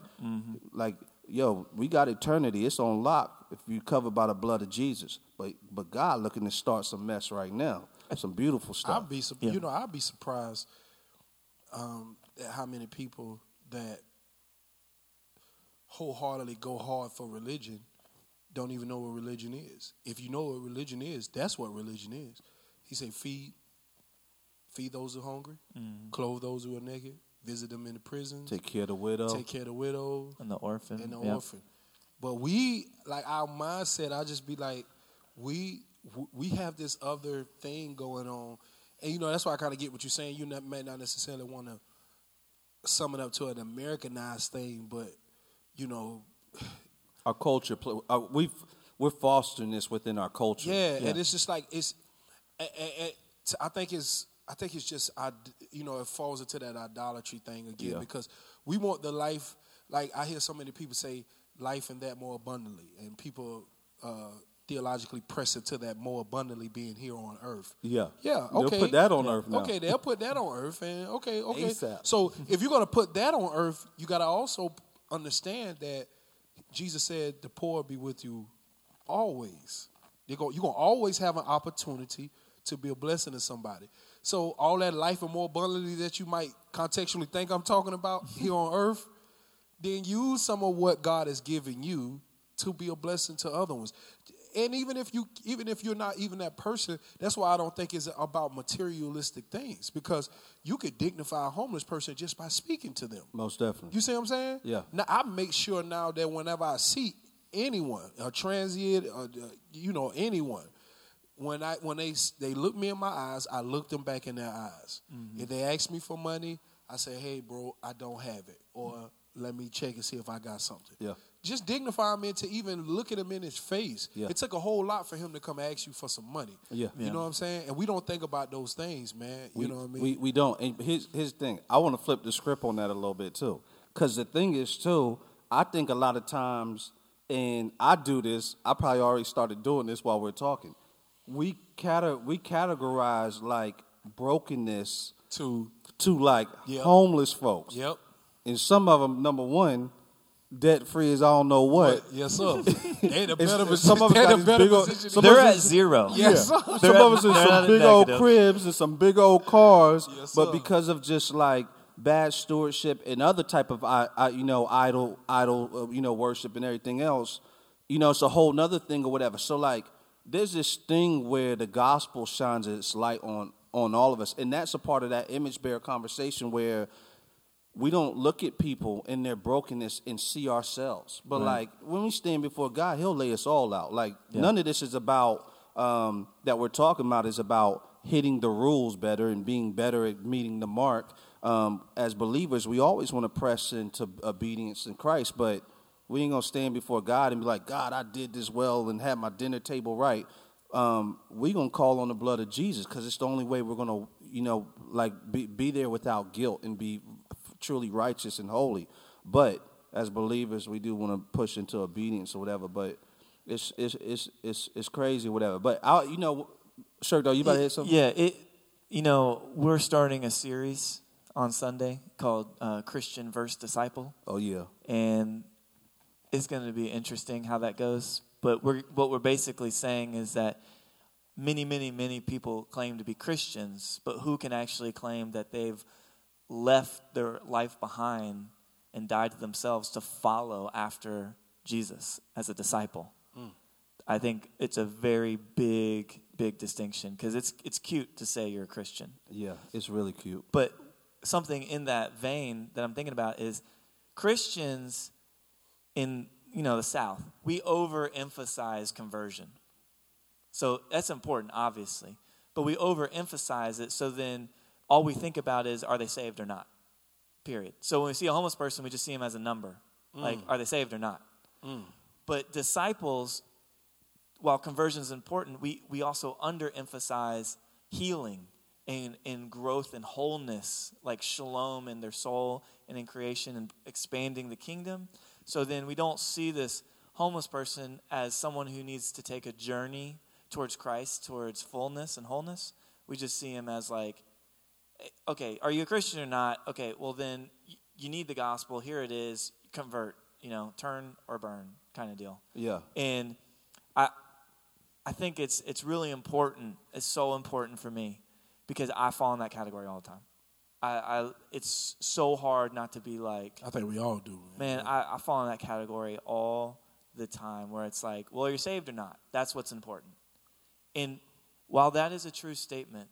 like yo, we got eternity. It's on lock if you covered by the blood of Jesus. But but God looking to start some mess right now. Some beautiful stuff. I'd be, sup- Yeah. you know, I'd be surprised um, at how many people that wholeheartedly go hard for religion don't even know what religion is. If you know what religion is, that's what religion is. He said, feed, feed those who are hungry, mm-hmm. clothe those who are naked, visit them in the prison, Take care of the widow. take care of the widows And the orphan. and the yeah. orphan. But we, like our mindset, I just be like, we we have this other thing going on, and you know that's why I kind of get what you're saying. You not, may not necessarily want to sum it up to an Americanized thing, but you know, our culture. Uh, we've we're fostering this within our culture. yeah, and it's just like it's—I think it's. I think it's just. I. You know, it falls into that idolatry thing again Yeah. because we want the life. Like I hear so many people say, life and that more abundantly, and people uh, theologically press it to that more abundantly being here on earth. Yeah. Yeah, Okay. They'll put that on earth now. Okay, they'll put that on earth, and okay, okay. ASAP. So if you're gonna put that on earth, you gotta also understand that Jesus said the poor be with you always. You're gonna, you're gonna always have an opportunity to be a blessing to somebody. So all that life and more abundantly that you might contextually think I'm talking about here on earth, then use some of what God has given you to be a blessing to other ones. And even if you even if you're not even that person, that's why I don't think it's about materialistic things because you could dignify a homeless person just by speaking to them. Most definitely. You see what I'm saying? Yeah. Now I make sure now that whenever I see anyone, a transient, or, uh, you know, anyone, when I when they they look me in my eyes, I look them back in their eyes. Mm-hmm. If they ask me for money, I say, "Hey, bro, I don't have it," or "Let me check and see if I got something." Yeah. Just dignify him into even looking at him in his face. Yeah. It took a whole lot for him to come ask you for some money. Yeah. You Yeah. know what I'm saying? And we don't think about those things, man. We, you know what I mean? We, we don't. And here's, here's the thing. I want to flip the script on that a little bit too. Because the thing is, too, I think a lot of times, and I do this, I probably already started doing this while we're talking. We, cate- we categorize like brokenness to to like Yep. homeless folks. yep. And some of them, number one, debt free as I don't know what. Yes, sir. they in a It's- better it's- some of us they in got a better big old- position. some They're at zero. Yes, sir. They're of at- us in some at big old cribs and some big old cars, Yes, but because of just like bad stewardship and other type of I, I, you know idol idol uh, you know worship and everything else, you know it's a whole nother thing or whatever. So like there's this thing where the gospel shines its light on on all of us, and that's a part of that image bearer conversation where we don't look at people in their brokenness and see ourselves. But Right. like when we stand before God, He'll lay us all out. Like Yeah. none of this is about um, that we're talking about is about hitting the rules better and being better at meeting the mark. Um, as believers, we always want to press into obedience in Christ, but we ain't gonna stand before God and be like, God, I did this well and had my dinner table right. Um, we gonna call on the blood of Jesus because it's the only way we're gonna, you know, like be, be there without guilt and be truly righteous and holy. But as believers, we do want to push into obedience or whatever. But it's it's it's it's, it's crazy, whatever. But I, you know, sure though, you about to hit something? Yeah, it. You know, we're starting a series on Sunday called uh, Christian versus Disciple, Oh yeah, and it's going to be interesting how that goes. But we're what we're basically saying is that many, many, many people claim to be Christians, but who can actually claim that they've left their life behind and died to themselves to follow after Jesus as a disciple? Hmm. I think it's a very big, big distinction because it's it's cute to say you're a Christian, yeah, it's really cute. but something in that vein that I'm thinking about is Christians in you know the South we overemphasize conversion, so that's important, obviously, but we overemphasize it. So then all we think about is are they saved or not? Period. So when we see a homeless person, we just see them as a number, mm. like are they saved or not? Mm. But disciples while conversion is important, we, we also underemphasize healing and, and growth and wholeness, like shalom in their soul and in creation and expanding the kingdom. So then we don't see this homeless person as someone who needs to take a journey towards Christ, towards fullness and wholeness. We just see him as like, okay, are you a Christian or not? Okay, well then you need the gospel. Here it is. Convert, you know, turn or burn kind of deal Yeah, and I I think it's it's really important. It's so important for me because I fall in that category all the time. I, I it's so hard not to be like, I think we all do. man, I, I fall in that category all the time where it's like, well, you're saved or not. That's what's important. And while that is a true statement,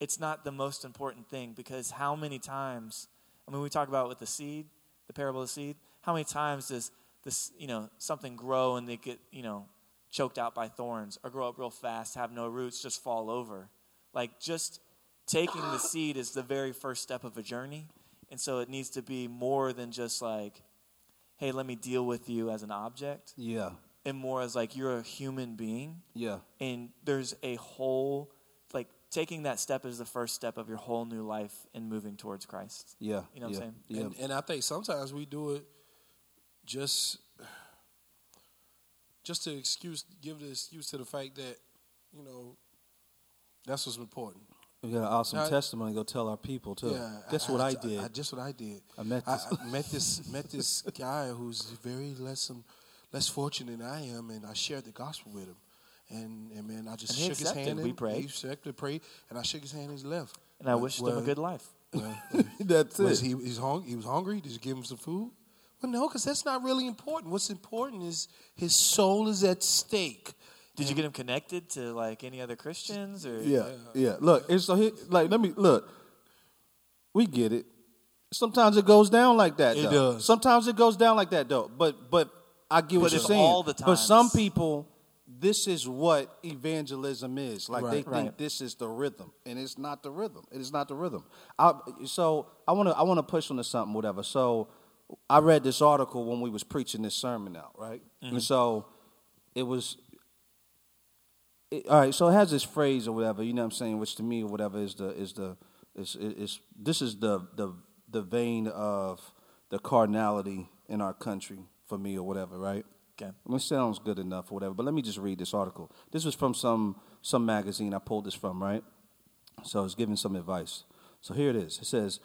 it's not the most important thing because how many times, I mean, we talk about with the seed, the parable of the seed, how many times does this, you know, something grow and they get, you know, choked out by thorns or grow up real fast, have no roots, just fall over? Like, just taking the seed is the very first step of a journey. And so it needs to be more than just like, hey, let me deal with you as an object, yeah, and more as like you're a human being yeah, and there's a whole taking that step is the first step of your whole new life in moving towards Christ. yeah. You know what I'm saying? Yeah, And, and I think sometimes we do it just just to excuse give the excuse to the fact that you know that's what's important. we got an awesome I- testimony. to Go tell our people too. Yeah, Guess what I, did? I, just what I did. I met this. I met this met this guy who's very less um, less fortunate than I am, and I shared the gospel with him. And and man, I just And shook his hand. We and prayed. He accepted, prayed, and I shook his hand. and He left. And I Well- wished him a good life. well, That's was it. he he's hung, he was hungry? Did you give him some food? Well, no, because that's not really important. What's important is his soul is at stake. Did you get him connected to like any other Christians or Yeah, yeah. Look, it's so he, like let me look. We get it. Sometimes it goes down like that. It though. does. Sometimes it goes down like that though. But but I get what you're saying. all the time. But some people, this is what evangelism is. Like they think Right. this is the rhythm, and it's not the rhythm. It is not the rhythm. I, so I want to I want to push onto something, whatever. So I read this article when we was preaching this sermon out, right? And mm-hmm. so it was it, all right, so it has this phrase or whatever, you know what I'm saying, which to me or whatever is the is the is is this is the the the vein of the carnality in our country for me or whatever, right? Okay. It sounds good enough or whatever, but let me just read this article. This was from some some magazine I pulled this from, right? So it's giving some advice. So here it is. It says,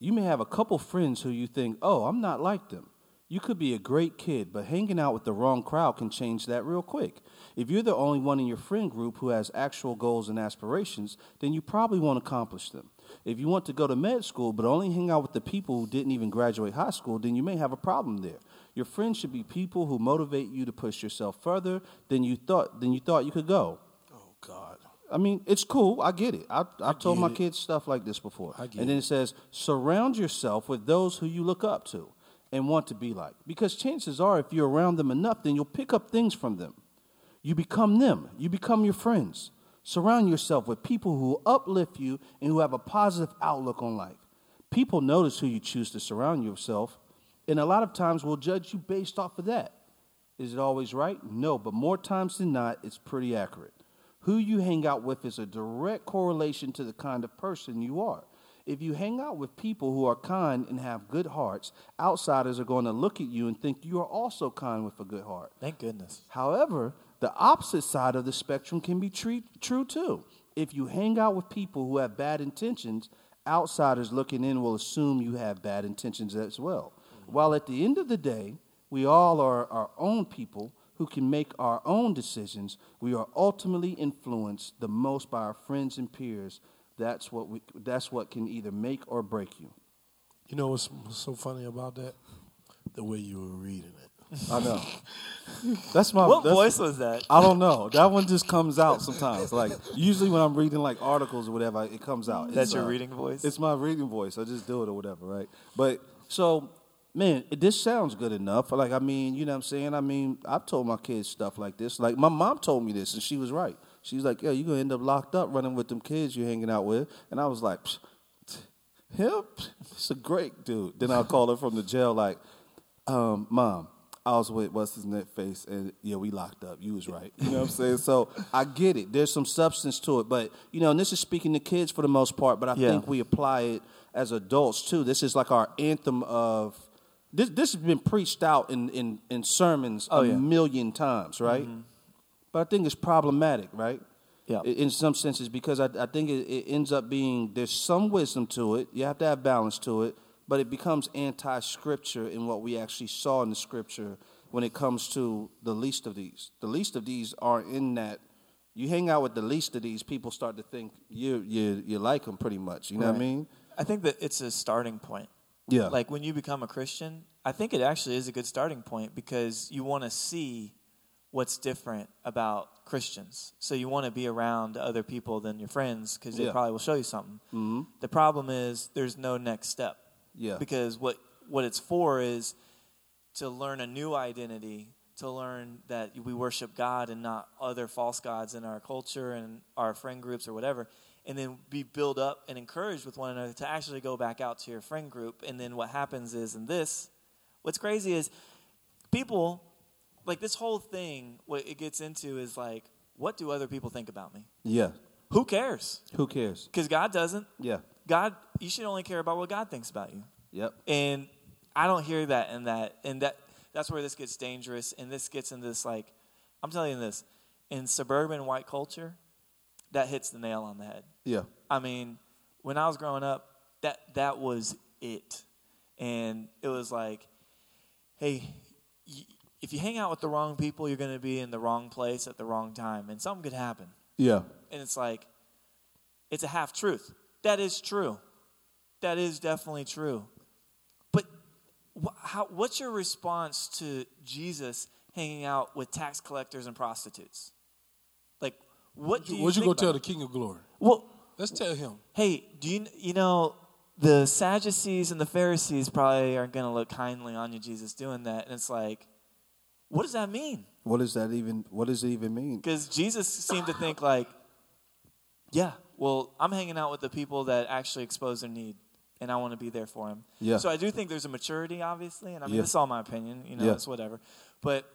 You may have a couple friends who you think, oh, I'm not like them. You could be a great kid, but hanging out with the wrong crowd can change that real quick. If you're the only one in your friend group who has actual goals and aspirations, then you probably won't accomplish them. If you want to go to med school but only hang out with the people who didn't even graduate high school, then you may have a problem there. Your friends should be people who motivate you to push yourself further than you thought than you thought you could go. Oh God. I mean, it's cool. I get it. I, I've told my it. kids stuff like this before. I get and then it says, surround yourself with those who you look up to and want to be like. Because chances are, if you're around them enough, then you'll pick up things from them. You become them, you become your friends. Surround yourself with people who uplift you and who have a positive outlook on life. People notice who you choose to surround yourself, and a lot of times we'll judge you based off of that. Is it always right? No, but more times than not, it's pretty accurate. Who you hang out with is a direct correlation to the kind of person you are. If you hang out with people who are kind and have good hearts, outsiders are going to look at you and think you are also kind with a good heart. Thank goodness. However, the opposite side of the spectrum can be tre- true too. If you hang out with people who have bad intentions, outsiders looking in will assume you have bad intentions as well. While at the end of the day, we all are our own people who can make our own decisions, we are ultimately influenced the most by our friends and peers. That's what, we, that's what can either make or break you. You know what's, what's so funny about that? The way you were reading it. I know. That's my. What that's- voice was that? I don't know. That one just comes out sometimes. Like usually when I'm reading like articles or whatever, it comes out. That's It's, your uh, reading voice? It's my reading voice. I just do it or whatever, right? But so, man, this sounds good enough. Like I mean, you know what I'm saying? I mean, I've told my kids stuff like this. Like my mom told me this, and she was right. She's like, "Yeah, you're gonna end up locked up running with them kids you're hanging out with." And I was like, Psh, "Him? He's a great dude." Then I'll call her from the jail, like, um, "Mom." I was with what's his net face, and yeah, we locked up. You was right. You know what I'm saying? So I get it. There's some substance to it, but you know, and this is speaking to kids for the most part. But I Yeah. think we apply it as adults too. This is like our anthem of this. This has been preached out in in, in sermons Oh, a yeah. million times, right? Mm-hmm. But I think it's problematic, right? Yeah. In some senses, because I, I think it, it ends up being there's some wisdom to it. You have to have balance to it, but it becomes anti-scripture in what we actually saw in the scripture when it comes to the least of these. The least of these are in that you hang out with the least of these, people start to think you you you like them pretty much. You know what I mean? I think that it's a starting point. Yeah. Like when you become a Christian, I think it actually is a good starting point because you want to see what's different about Christians. So you want to be around other people than your friends because they Yeah. probably will show you something. hmm The problem is there's no next step. Yeah. Because what what it's for is to learn a new identity, to learn that we worship God and not other false gods in our culture and our friend groups or whatever, and then be built up and encouraged with one another to actually go back out to your friend group. And then what happens is and this, what's crazy is people like this whole thing. What it gets into is like, what do other people think about me? Yeah. Who cares? Who cares? Because God doesn't. Yeah. God, you should only care about what God thinks about you. Yep. And I don't hear that in that. And that that's where this gets dangerous. And this gets into this like, I'm telling you this, in suburban white culture, that hits the nail on the head. Yeah. I mean, when I was growing up, that that was it, and it was like, hey, y- if you hang out with the wrong people, you're going to be in the wrong place at the wrong time, and something could happen. Yeah. And it's like, it's a half truth. That is true. That is definitely true. But wh- how, what's your response to Jesus hanging out with tax collectors and prostitutes? Like, what do you? What'd you think go tell about the King of Glory? Well, Let's tell him. hey, do you you know the Sadducees and the Pharisees probably aren't going to look kindly on you, Jesus, doing that, and it's like, what does that mean? What does that even? What does it even mean? Because Jesus seemed to think like, yeah, well, I'm hanging out with the people that actually expose their need, and I want to be there for them. Yeah. So I do think there's a maturity, obviously, and I mean, Yeah. this is all my opinion. You know, Yeah. it's whatever. But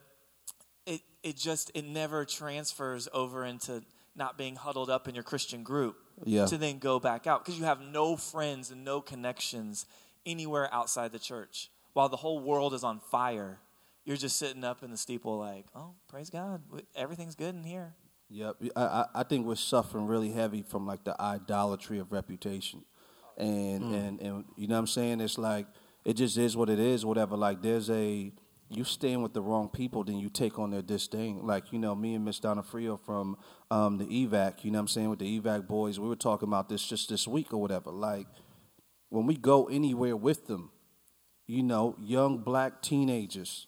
it it just it never transfers over into not being huddled up in your Christian group Yeah. to then go back out because you have no friends and no connections anywhere outside the church. While the whole world is on fire, you're just sitting up in the steeple like, oh, praise God, everything's good in here. Yep, I, I I think we're suffering really heavy from like the idolatry of reputation, and hmm. and and you know what I'm saying. It's like it just is what it is. Whatever. Like there's a you stand with the wrong people, then you take on their disdain. Like you know, me and Miss Donna Frio from um, the EVAC. You know what I'm saying with the EVAC boys. We were talking about this just this week or whatever. Like when we go anywhere with them, you know, young black teenagers,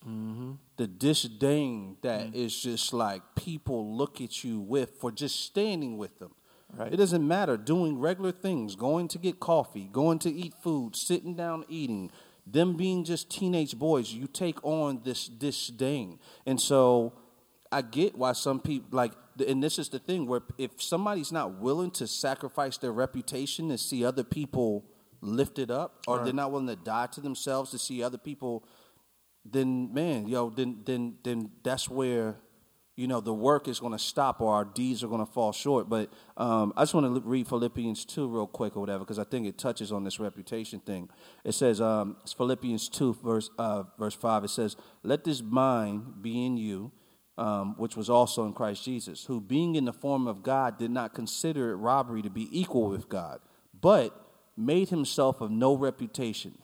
the disdain that is just like people look at you with for just standing with them. Right. It doesn't matter. Doing regular things, going to get coffee, going to eat food, sitting down eating, them being just teenage boys, you take on this disdain. And so I get why some people like and this is the thing where if somebody's not willing to sacrifice their reputation to see other people lifted up or Right. they're not willing to die to themselves to see other people then man, yo, then then then that's where you know the work is going to stop or our deeds are going to fall short. But um, I just want to read Philippians two real quick or whatever because I think it touches on this reputation thing. It says um, Philippians two verse uh, verse five. It says, "Let this mind be in you." Um, which was also in Christ Jesus, who being in the form of God did not consider it robbery to be equal with God, but made himself of no reputation,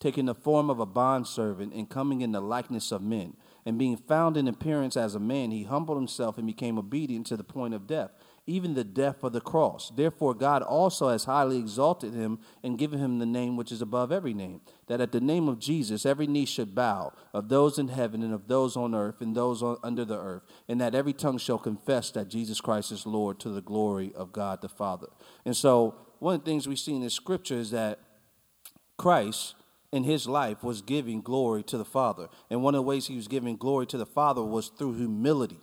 taking the form of a bondservant and coming in the likeness of men. And being found in appearance as a man, he humbled himself and became obedient to the point of death, even the death of the cross. Therefore, God also has highly exalted him and given him the name which is above every name, that at the name of Jesus every knee should bow, of those in heaven and of those on earth and those on, under the earth, and that every tongue shall confess that Jesus Christ is Lord to the glory of God the Father. And so, one of the things we see in this scripture is that Christ in his life was giving glory to the Father. And one of the ways he was giving glory to the Father was through humility.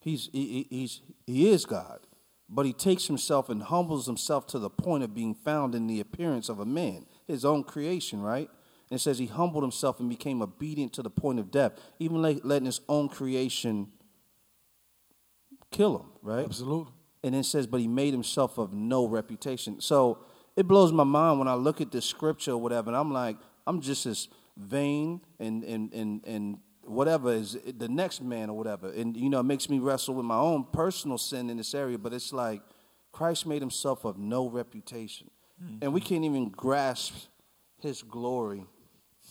He's, he, he- he's, he is God, but he takes himself and humbles himself to the point of being found in the appearance of a man, his own creation, right? And it says he humbled himself and became obedient to the point of death, even letting his own creation kill him, right? Absolutely. And it says, but he made himself of no reputation. So it blows my mind when I look at this scripture or whatever, and I'm like, I'm just as vain and and and and whatever is the next man or whatever. And you know, it makes me wrestle with my own personal sin in this area, but it's like Christ made himself of no reputation. Mm-hmm. And we can't even grasp his glory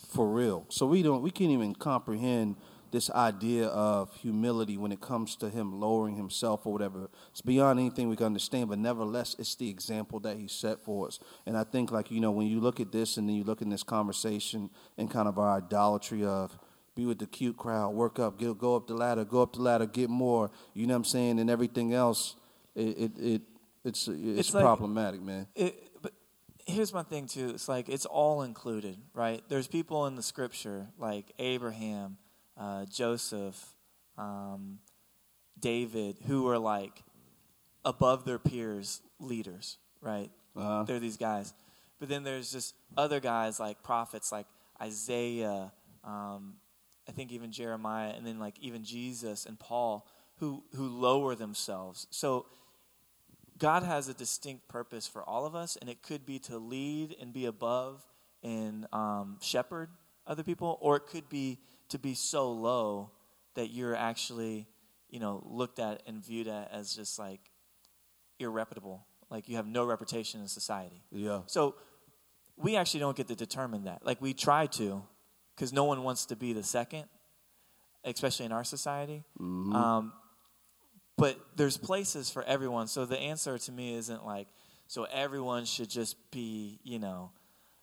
for real. So we don't we can't even comprehend this idea of humility when it comes to him lowering himself or whatever. It's beyond anything we can understand, but nevertheless it's the example that he set for us. And I think like, you know, when you look at this and then you look in this conversation and kind of our idolatry of be with the cute crowd, work up, get, go up the ladder, go up the ladder, get more, you know what I'm saying, and everything else, it it, it it's it's, It's like- problematic, man. it, but here's my thing too. It's like it's all included, right? There's people in the scripture like Abraham, uh, Joseph, um, David, who are like above their peers leaders, right? Uh-huh. They're these guys. But then there's just other guys like prophets like Isaiah, um, I think even Jeremiah, and then like even Jesus and Paul who who lower themselves. So God has a distinct purpose for all of us, and it could be to lead and be above and um, shepherd other people, or it could be to be so low that you're actually, you know, looked at and viewed at as just like irreputable, like you have no reputation in society. Yeah. So we actually don't get to determine that. Like we try to, because no one wants to be the second, especially in our society. Um, but there's places for everyone. So the answer to me isn't like, so everyone should just be, you know,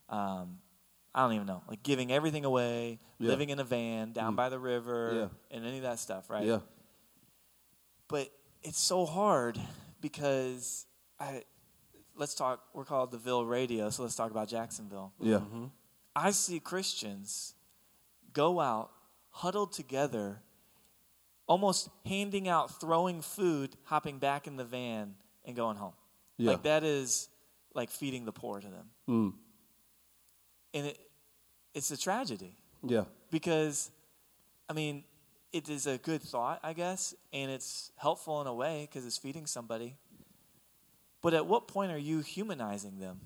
um, I don't even know, like giving everything away, Yeah. living in a van down by the river, Yeah. and any of that stuff, right? Yeah. but it's so hard because I let's talk we're called the Ville Radio, so let's talk about Jacksonville. Yeah. I see Christians go out huddled together almost handing out throwing food, hopping back in the van and going home. Yeah. Like that is like feeding the poor to them. Mm. And it it's a tragedy Yeah. because I mean, it is a good thought, I guess, and it's helpful in a way because it's feeding somebody. But at what point are you humanizing them?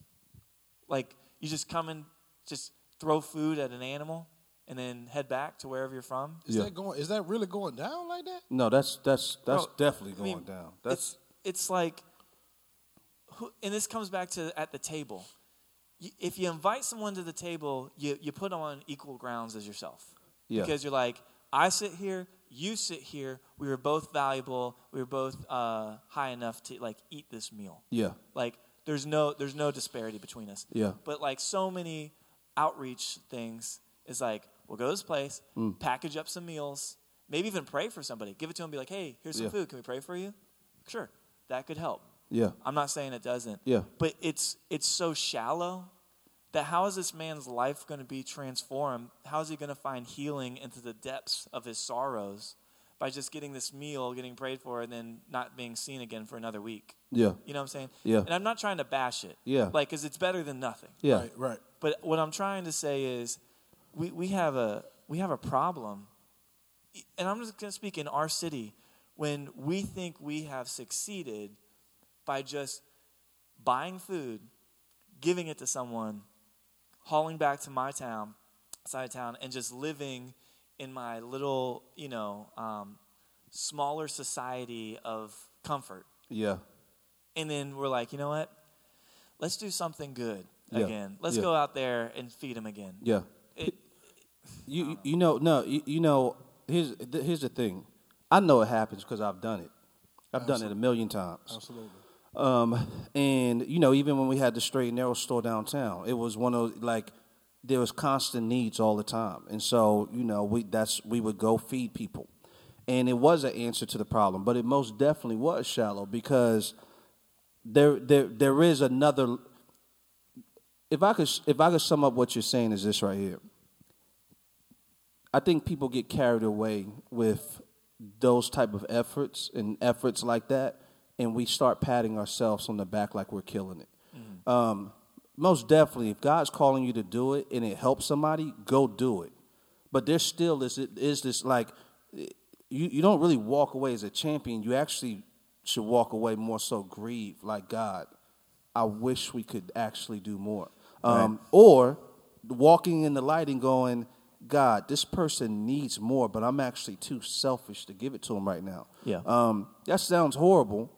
Like you just come and just throw food at an animal and then head back to wherever you're from? Is Yeah. that going? Is that really going down like that? No, that's that's that's Bro, definitely I going mean, down. That's it's it's like, who, and this comes back to at the table. If you invite someone to the table, you you put them on equal grounds as yourself. Yeah. Because you're like, I sit here, you sit here. We were both valuable. We were both uh, high enough to like eat this meal. yeah. Like there's no there's no disparity between us. Yeah. But like so many outreach things is like, we'll go to this place, Mm. package up some meals, maybe even pray for somebody. Give it to them, be like, hey, here's some Yeah. food. Can we pray for you? Sure, that could help. Yeah. I'm not saying it doesn't. Yeah. But it's it's so shallow that how is this man's life going to be transformed? How is he going to find healing into the depths of his sorrows by just getting this meal, getting prayed for, and then not being seen again for another week? Yeah. You know what I'm saying? Yeah. And I'm not trying to bash it. Yeah. Like, because it's better than nothing. Yeah. Right, right. But what I'm trying to say is, we, we have a we have a problem, and I'm just going to speak in our city when we think we have succeeded by just buying food, giving it to someone, hauling back to my town, side of town, and just living in my little, you know, um, smaller society of comfort. Yeah. And then we're like, you know what? Let's do something good Yeah. again. Let's Yeah. go out there and feed them again. Yeah. It, You you know no you, you know here's here's the thing, I know it happens because I've done it. I've done it a million times. Absolutely. Um, and you know, even when we had the straight and narrow store downtown, it was one of like there was constant needs all the time, and so you know we that's we would go feed people, and it was an answer to the problem, but it most definitely was shallow because there there there is another. If I could if I could sum up what you're saying is this right here. I think people get carried away with those type of efforts and efforts like that, and we start patting ourselves on the back like we're killing it. Um, most definitely, if God's calling you to do it and it helps somebody, go do it. But there still is is this like you you don't really walk away as a champion. You actually should walk away more so grieved, like God. I wish we could actually do more. Um, Or walking in the light and going, God, this person needs more, but I'm actually too selfish to give it to him right now. Yeah. Um, that sounds horrible,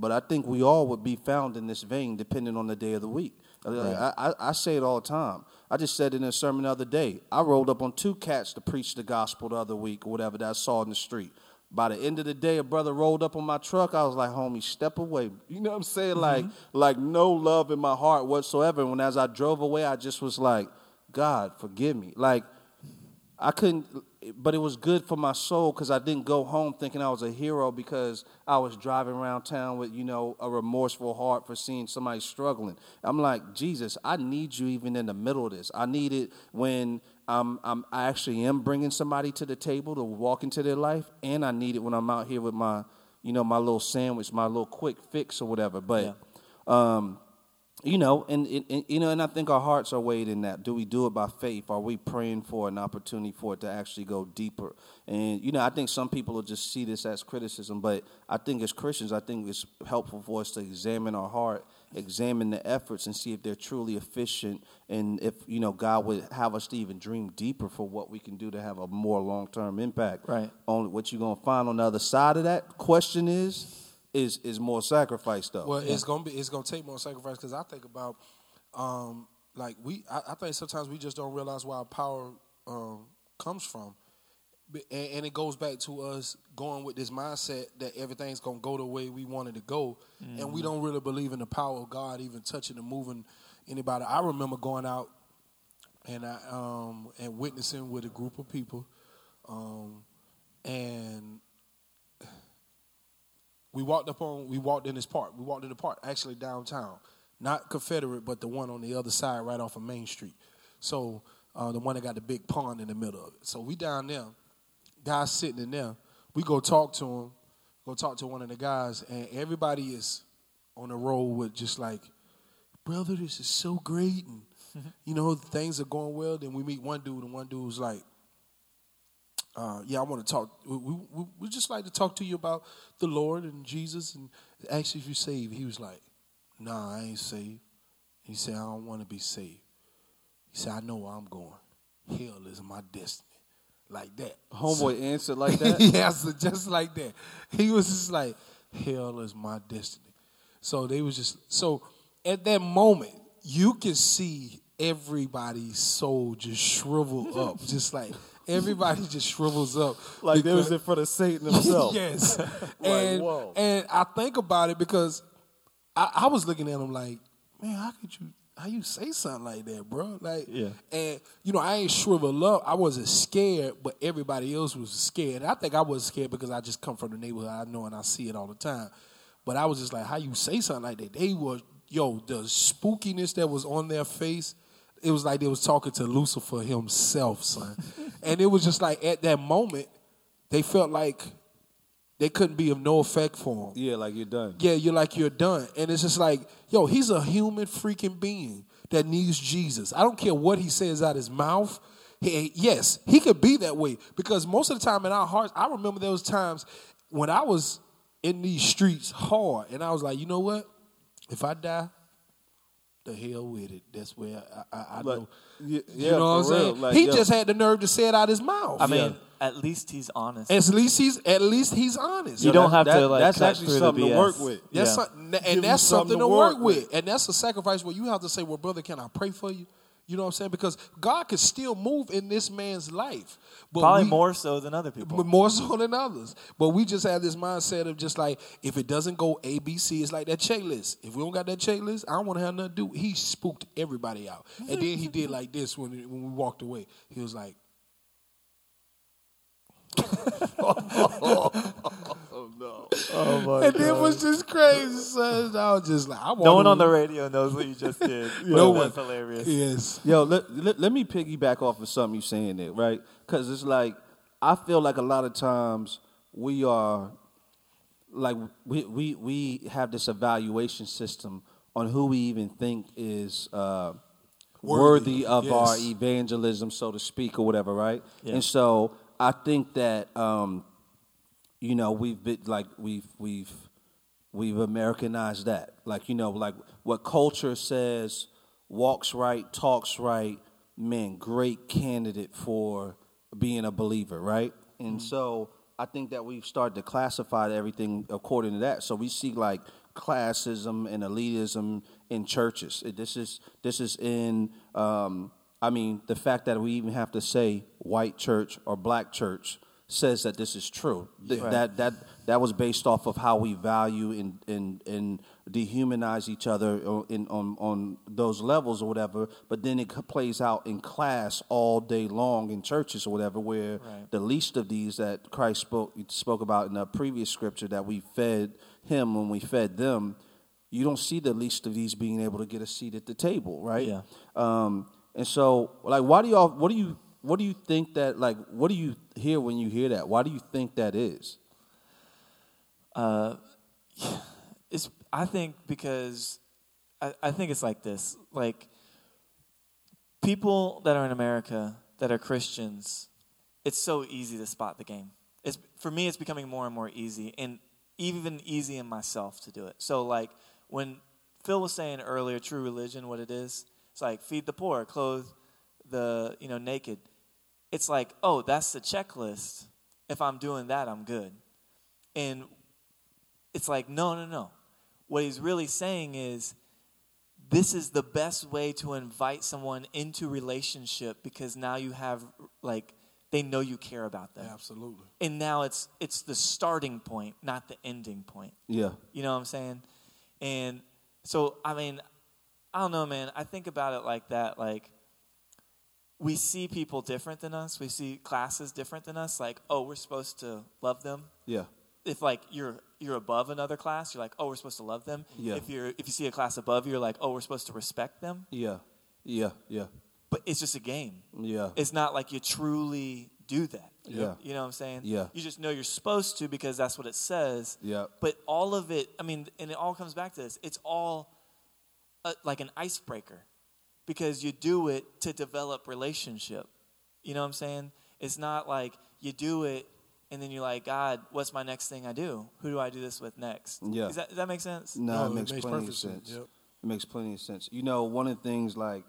but I think we all would be found in this vein depending on the day of the week. I, I, I say it all the time. I just said it in a sermon the other day. I rolled up on two cats to preach the gospel the other week or whatever that I saw in the street. By the end of the day, a brother rolled up on my truck. I was like, homie, step away. You know what I'm saying? Mm-hmm. Like, like no love in my heart whatsoever. And when as I drove away, I just was like, God, forgive me. Like, I couldn't, but it was good for my soul because I didn't go home thinking I was a hero because I was driving around town with, you know, a remorseful heart for seeing somebody struggling. I'm like, Jesus, I need you even in the middle of this. I need it when I'm, I'm, I actually am bringing somebody to the table to walk into their life, and I need it when I'm out here with my, you know, my little sandwich, my little quick fix or whatever. But, um, you know, and, and, and, you know, and I think our hearts are weighed in that. Do we do it by faith? Are we praying for an opportunity for it to actually go deeper? And you know, I think some people will just see this as criticism, but I think as Christians, I think it's helpful for us to examine our heart, examine the efforts, and see if they're truly efficient, and if you know God would have us to even dream deeper for what we can do to have a more long term impact. Right. On what you're gonna find on the other side of that question is. Is, is more sacrifice though. Well, it's gonna be it's gonna take more sacrifice because I think about um, like we I, I think sometimes we just don't realize where our power um, comes from, and, and it goes back to us going with this mindset that everything's gonna go the way we wanted to go, and we don't really believe in the power of God even touching and moving anybody. I remember going out and I um, and witnessing with a group of people, um, and we walked up on we walked in this park. We walked in the park, actually downtown. Not Confederate, but the one on the other side, right off of Main Street. So uh, the one that got the big pond in the middle of it. So we down there, guys sitting in there. We go talk to him, go talk to one of the guys, and everybody is on the road with just like, brother, this is so great, and you know things are going well. Then we meet one dude, and one dude's like, uh, yeah, I want to talk. We, we, we just like to talk to you about the Lord and Jesus and ask if you're saved. He was like, Nah, I ain't saved. He said, I don't want to be saved. He said, I know where I'm going. Hell is my destiny. Like that. Homeboy answered like that. yeah, so just like that. He was just like, hell is my destiny. So they was just so at that moment, you can see everybody's soul just shrivel up. just like everybody just shrivels up. Like they was in front of Satan himself. yes. and whoa. and I think about it because I, I was looking at him like, man, how could you how you say something like that, bro? Like Yeah. and you know, I ain't shriveled up. I wasn't scared, but everybody else was scared. And I think I was scared because I just come from the neighborhood I know and I see it all the time. But I was just like, how you say something like that? They were, yo, the spookiness that was on their face, it was like they was talking to Lucifer himself, son. and it was just like at that moment, they felt like they couldn't be of no effect for him. Yeah, like you're done. Yeah, you're like you're done. And it's just like, yo, he's a human freaking being that needs Jesus. I don't care what he says out his mouth. He, yes, he could be that way because most of the time in our hearts, I remember those times when I was in these streets hard, and I was like, you know what? If I die, the hell with it. That's where I, I, I Like, know. yeah, you know what I'm saying? Like, he yo. just had the nerve to say it out his mouth. I mean, at least he's honest. at least he's at least he's honest. you don't have that- to like that's cut actually through something the to work with. That's Yeah. some- and you that's something, something to to work, work with. with. And that's a sacrifice where you have to say, "Well, brother, can I pray for you?" You know what I'm saying? Because God could still move in this man's life, but Probably we- more so than other people. but more so than others. But we just have this mindset of just like if it doesn't go A B C, it's like that checklist. If we don't got that checklist, I don't want to have nothing to do. He spooked everybody out, and then he did like this when when we walked away. He was like. Oh no! Oh my And it was just crazy, son. I was just like, I No one wanna- on the radio knows what you just did. No Yeah, one. That's hilarious. Yes. Yo, let, let, let me piggyback off of something you're saying there, right? Because it's like, I feel like a lot of times we are, like, we, we, we have this evaluation system on who we even think is uh, worthy, Worthy, of our evangelism, so to speak, or whatever, right? Yeah. And so I think that, um, you know, we've been, like, we've, we've, we've Americanized that. Like, you know, like what culture says walks right, talks right, man, great candidate for being a believer, right? And so I think that we've started to classify everything according to that. So we see like classism and elitism in churches. This is this is in um, I mean the fact that we even have to say white church or black church says that this is true. Th- Right. That that that was based off of how we value and and and dehumanize each other in on on those levels or whatever. But then it plays out in class all day long in churches or whatever, where Right. the least of these that Christ spoke spoke about in the previous scripture that we fed him when we fed them. You don't see the least of these being able to get a seat at the table, right? Yeah. Um, and so, like, why do y'all? What do you? What do you think that? Like, what do you hear when you hear that? Why do you think that is? Uh, it's I think because I, I think it's like this. Like people that are in America that are Christians, it's so easy to spot the game. It's for me it's becoming more and more easy and even easy in myself to do it. So like when Phil was saying earlier true religion what it is, it's like feed the poor, clothe the, you know, naked. It's like, oh, that's the checklist. If I'm doing that, I'm good. And it's like, no, no, no. What he's really saying is this is the best way to invite someone into relationship because now you have like they know you care about them. Absolutely. And now it's it's the starting point, not the ending point. Yeah, You know what I'm saying? And so I mean, I don't know, man. I think about it like that, like we see people different than us. We see classes different than us. Like, oh, we're supposed to love them yeah, if like you're you're above another class, you're like, oh, we're supposed to love them. Yeah. If you're if you see a class above you, you're like, oh, we're supposed to respect them. yeah, yeah, yeah, But it's just a game. yeah, It's not like you truly do that. Yeah. You know what I'm saying? Yeah. You just know you're supposed to because that's what it says. yeah, But all of it, I mean, and it all comes back to this. It's all uh like an icebreaker because you do it to develop relationship. You know what I'm saying? It's not like you do it and then you're like, God, what's my next thing I do? Who do I do this with next? Yeah. Does that, does that make sense? No, No, it it makes, makes plenty of perfect sense. sense, yep. It makes plenty of sense. You know, one of the things like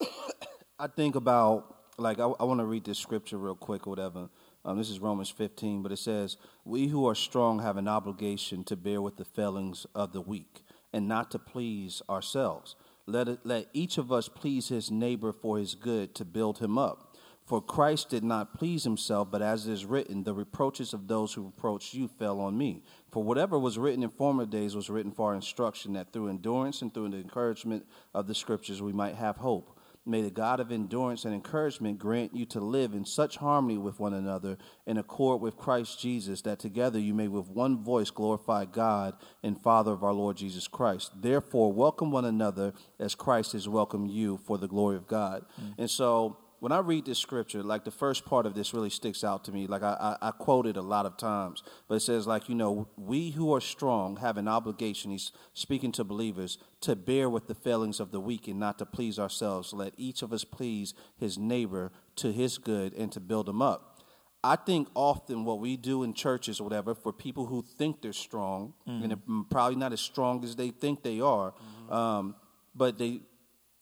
I think about, like I, I want to read this scripture real quick or whatever. Um, this is Romans 15, but it says, "We who are strong have an obligation to bear with the failings of the weak, and not to please ourselves. Let it, let each of us please his neighbor for his good, to build him up." For Christ did not please himself, but as it is written, the reproaches of those who reproached you fell on me. For whatever was written in former days was written for our instruction, that through endurance and through the encouragement of the scriptures we might have hope. May the God of endurance and encouragement grant you to live in such harmony with one another in accord with Christ Jesus, that together you may with one voice glorify God and Father of our Lord Jesus Christ. Therefore, welcome one another as Christ has welcomed you for the glory of God. Mm. And so, when I read this scripture, like the first part of this really sticks out to me. Like I, I, I quote it a lot of times, but it says, like, you know, we who are strong have an obligation, he's speaking to believers, to bear with the failings of the weak and not to please ourselves. Let each of us please his neighbor to his good and to build him up. I think often what we do in churches or whatever, for people who think they're strong, mm-hmm. and probably not as strong as they think they are, mm-hmm. um, but they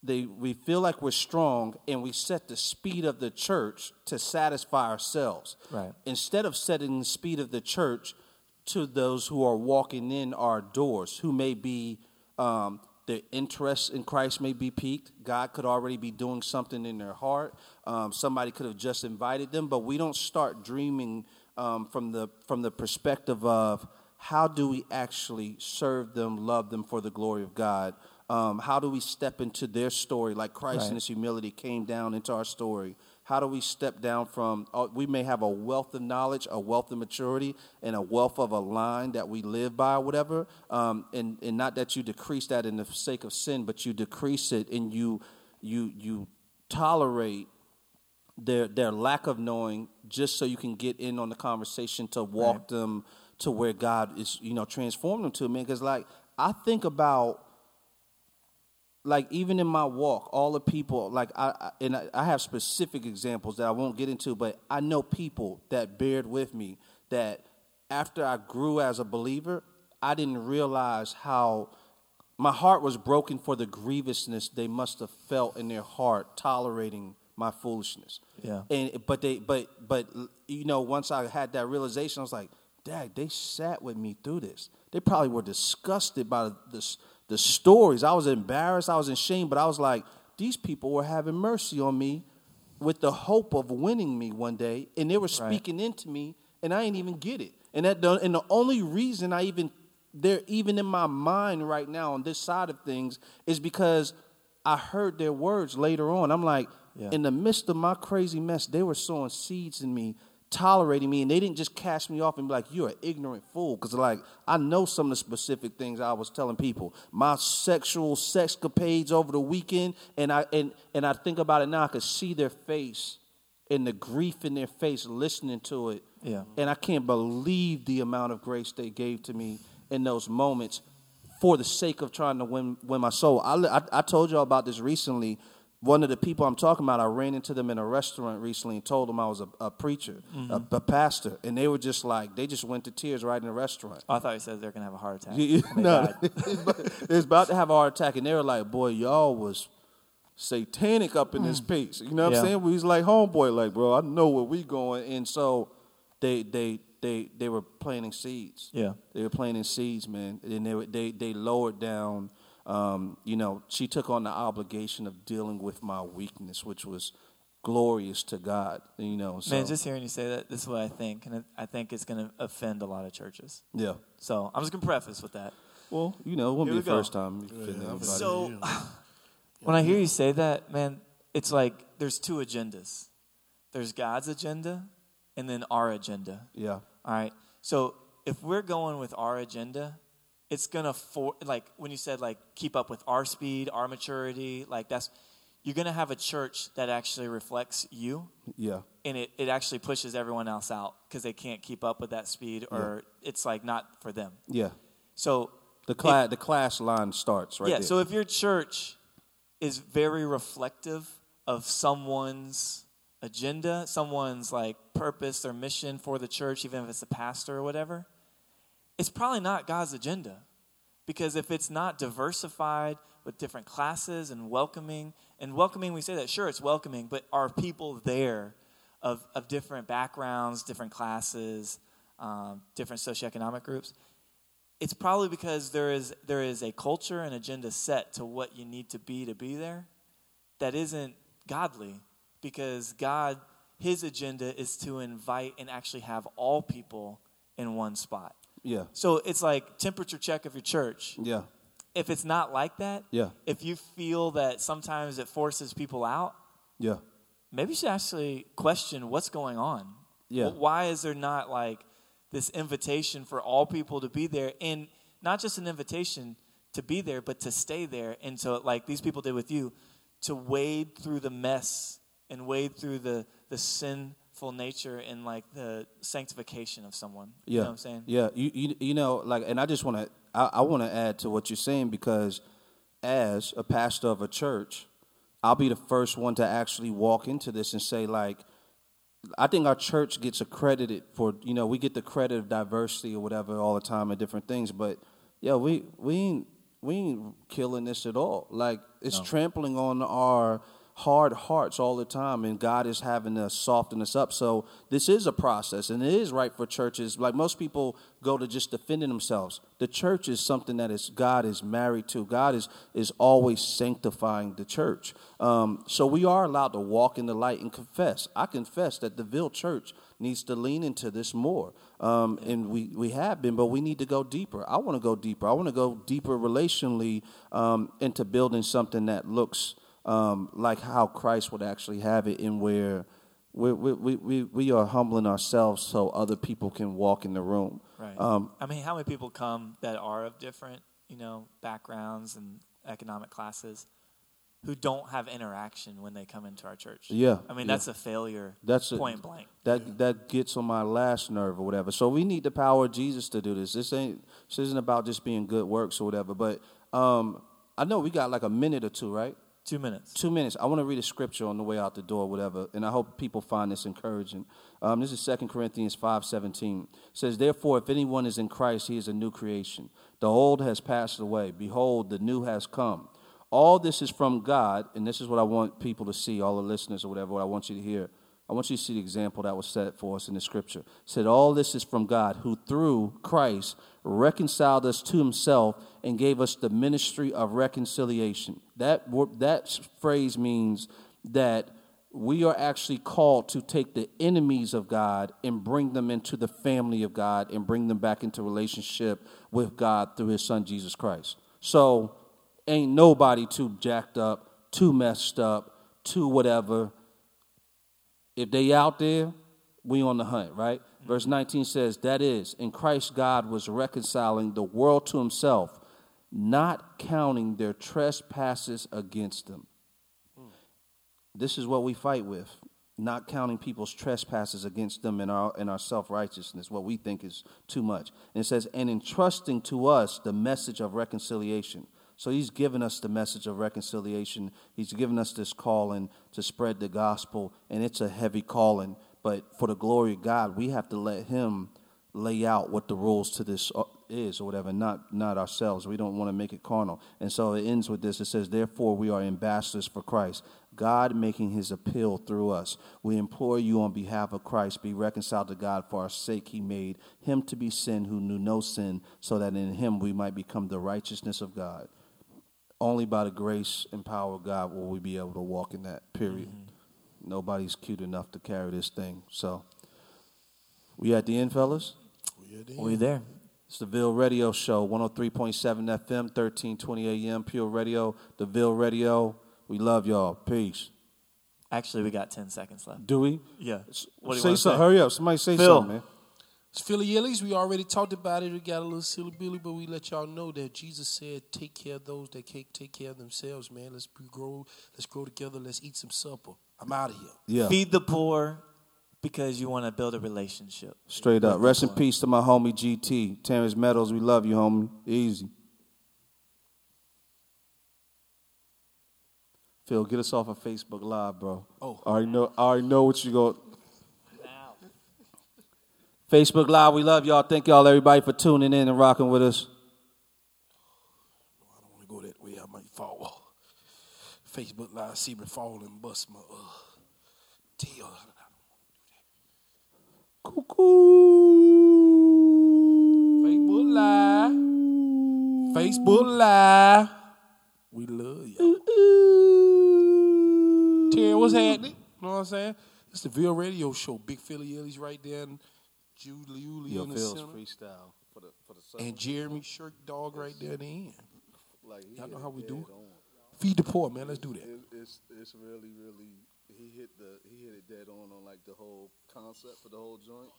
they, we feel like we're strong and we set the speed of the church to satisfy ourselves. Right. Instead of setting the speed of the church to those who are walking in our doors, who may be, um, their interest in Christ may be piqued. God could already be doing something in their heart. Um, somebody could have just invited them, but we don't start dreaming um, from, the, from the perspective of how do we actually serve them, love them for the glory of God um, how do we step into their story like Christ right. in his humility came down into our story? How do we step down from, uh, we may have a wealth of knowledge, a wealth of maturity, and a wealth of a line that we live by, or whatever. Um, and, and not that you decrease that in the sake of sin, but you decrease it and you, you, you tolerate their, their lack of knowing just so you can get in on the conversation to walk right. them to where God is, you know, transform them to, man. Because, like, I think about like even in my walk, all the people like I, I and I, I, have specific examples that I won't get into, but I know people that bared with me that after I grew as a believer, I didn't realize how my heart was broken for the grievousness they must have felt in their heart tolerating my foolishness. Yeah. And but they but but you know once I had that realization, I was like, Dad, they sat with me through this. They probably were disgusted by this the stories. I was embarrassed, I was ashamed, but I was like, these people were having mercy on me with the hope of winning me one day, and they were speaking right. into me, and I didn't even get it. And that, the, and the only reason I even they're even in my mind right now on this side of things is because I heard their words later on. I'm like, yeah. in the midst of my crazy mess, they were sowing seeds in me tolerating me and they didn't just cast me off and be like you're an ignorant fool. Because like i know some of the specific things i was telling people. My sexual sexcapades over the weekend and i and, and i think about it now i could see their face and the grief in their face listening to it. Yeah. And i can't believe the amount of grace they gave to me in those moments for the sake of trying to win win my soul. I, I, I told y'all about this recently one of the people I'm talking about, I ran into them in a restaurant recently and told them I was a, a preacher, mm-hmm. a, a, pastor, and they were just like, they just went to tears right in the restaurant. Oh, I thought you said they're gonna have a heart attack. no, it's about to have a heart attack, and they were like, "Boy, y'all was satanic up in mm. this piece." You know what yeah. I'm saying? We was like, "Homeboy, like, bro, I know where we going," and so they they they they were planting seeds. Yeah, they were planting seeds, man, and they they they lowered down um, you know, she took on the obligation of dealing with my weakness, which was glorious to God. You know, so. man, just hearing you say that, this is what I think, and I think it's going to offend a lot of churches. Yeah. So I'm just going to preface with that. Well, you know, it won't Here be the first time. Yeah, so when I hear you say that, man, it's like there's two agendas. There's God's agenda, and then our agenda. Yeah. All right. So if we're going with our agenda, it's gonna for like when you said like keep up with our speed, our maturity, like that's you're gonna have a church that actually reflects you. Yeah. And it, it actually pushes everyone else out because they can't keep up with that speed or yeah. it's like not for them. Yeah. So the class the class line starts right Yeah, there. so if your church is very reflective of someone's agenda, someone's like purpose or mission for the church, even if it's a pastor or whatever, it's probably not God's agenda. Because if it's not diversified with different classes and welcoming, and welcoming, we say that, sure, it's welcoming, but are people there of, of different backgrounds, different classes, um, different socioeconomic groups? It's probably because there is, there is a culture and agenda set to what you need to be to be there that isn't godly. Because God, His agenda is to invite and actually have all people in one spot. Yeah. So it's like temperature check of your church. Yeah. if it's not like that, Yeah. if you feel that sometimes it forces people out, Yeah. maybe you should actually question what's going on. Yeah. Why is there not like this invitation for all people to be there and not just an invitation to be there, but to stay there and to like these people did with you, to wade through the mess and wade through the the sinful nature and like the sanctification of someone. Yeah. You know what I'm saying? Yeah, you you, you know, like, and I just want to I, I want to add to what you're saying because as a pastor of a church, I'll be the first one to actually walk into this and say like. I think our church gets accredited for you know we get the credit of diversity or whatever all the time and different things, but yeah we we ain't we ain't killing this at all. Like it's trampling on our hard hearts all the time, and God is having to soften us up. So this is a process, and it is right for churches. Like most people go to just defending themselves. The church is something that is God is married to. God is is always sanctifying the church. Um, so we are allowed to walk in the light and confess. I confess that the Ville Church needs to lean into this more, um, and we we have been, but we need to go deeper. I want to go deeper. I want to go deeper relationally um, into building something that looks um, like how Christ would actually have it, and where we we, we, we are humbling ourselves so other people can walk in the room. Right. Um, I mean, how many people come that are of different, you know, backgrounds and economic classes who don't have interaction when they come into our church? Yeah, I mean, yeah. that's a failure. That's a- point blank. that that gets on my last nerve or whatever. So we need the power of Jesus to do this. This ain't this isn't about just being good works or whatever. But um, I know we got like a minute or two, right? Two minutes. Two minutes. I want to read a scripture on the way out the door, whatever, and I hope people find this encouraging. Um, this is 2 Corinthians five seventeen. It says, Therefore, if anyone is in Christ, he is a new creation. The old has passed away. Behold, the new has come. All this is from God, and this is what I want people to see, all the listeners or whatever, what I want you to hear. I want you to see the example that was set for us in the scripture. It said, All this is from God, who through Christ reconciled us to himself and gave us the ministry of reconciliation. That, that phrase means that we are actually called to take the enemies of God and bring them into the family of God and bring them back into relationship with God through his son Jesus Christ. So, ain't nobody too jacked up, too messed up, too whatever if they out there, we on the hunt, right? Verse 19 says, That is, in Christ God was reconciling the world to himself, not counting their trespasses against them. This is what we fight with, not counting people's trespasses against them in our in our self-righteousness, what we think is too much. And it says, and entrusting to us the message of reconciliation. So he's given us the message of reconciliation. He's given us this calling to spread the gospel, and it's a heavy calling. But for the glory of God, we have to let him lay out what the rules to this uh, is or whatever, not not ourselves. We don't want to make it carnal. And so it ends with this. It says, Therefore we are ambassadors for Christ, God making his appeal through us. We implore you on behalf of Christ, be reconciled to God for our sake. He made him to be sin who knew no sin, so that in him we might become the righteousness of God. Only by the grace and power of God will we be able to walk in that, period. Mm-hmm. Nobody's cute enough to carry this thing. So, we at the end, fellas? We there? It's the Ville Radio Show, 103.7 FM, 1320 AM, Pure Radio, the Ville Radio. We love y'all. Peace. Actually, we got ten seconds left. Do we? Yeah. What do you say wanna something. say? Hurry up. Somebody say Phil. something, man. It's Philly Yillies. We already talked about it. We got a little silly billy, but we let y'all know that Jesus said, "Take care of those that can't take care of themselves." Man, let's be grow. Let's grow together. Let's eat some supper. I'm out of here. Yeah. Feed the poor because you want to build a relationship. Straight up. Rest in peace to my homie GT. Terrence Meadows, we love you, homie. Easy. Phil, get us off of Facebook Live, bro. Oh. I already know, I already know what you go. Facebook Live, we love y'all. Thank y'all, everybody, for tuning in and rocking with us. I don't want to go that way. I might fall. Facebook Live, see me fall and bust my uh, tail. Facebook Live. Facebook Live. We love you. Terry, what's happening? You know what I'm saying? It's the Ville Radio Show. Big Philly Yellies right there. And Julie in the center. freestyle for the for the And Jeremy Shirk Dog right there at the end. like he Y'all know how we do. on. Feed the poor, man. Let's do that. It, it's it's really really he hit the he hit it dead on on like the whole concept for the whole joint.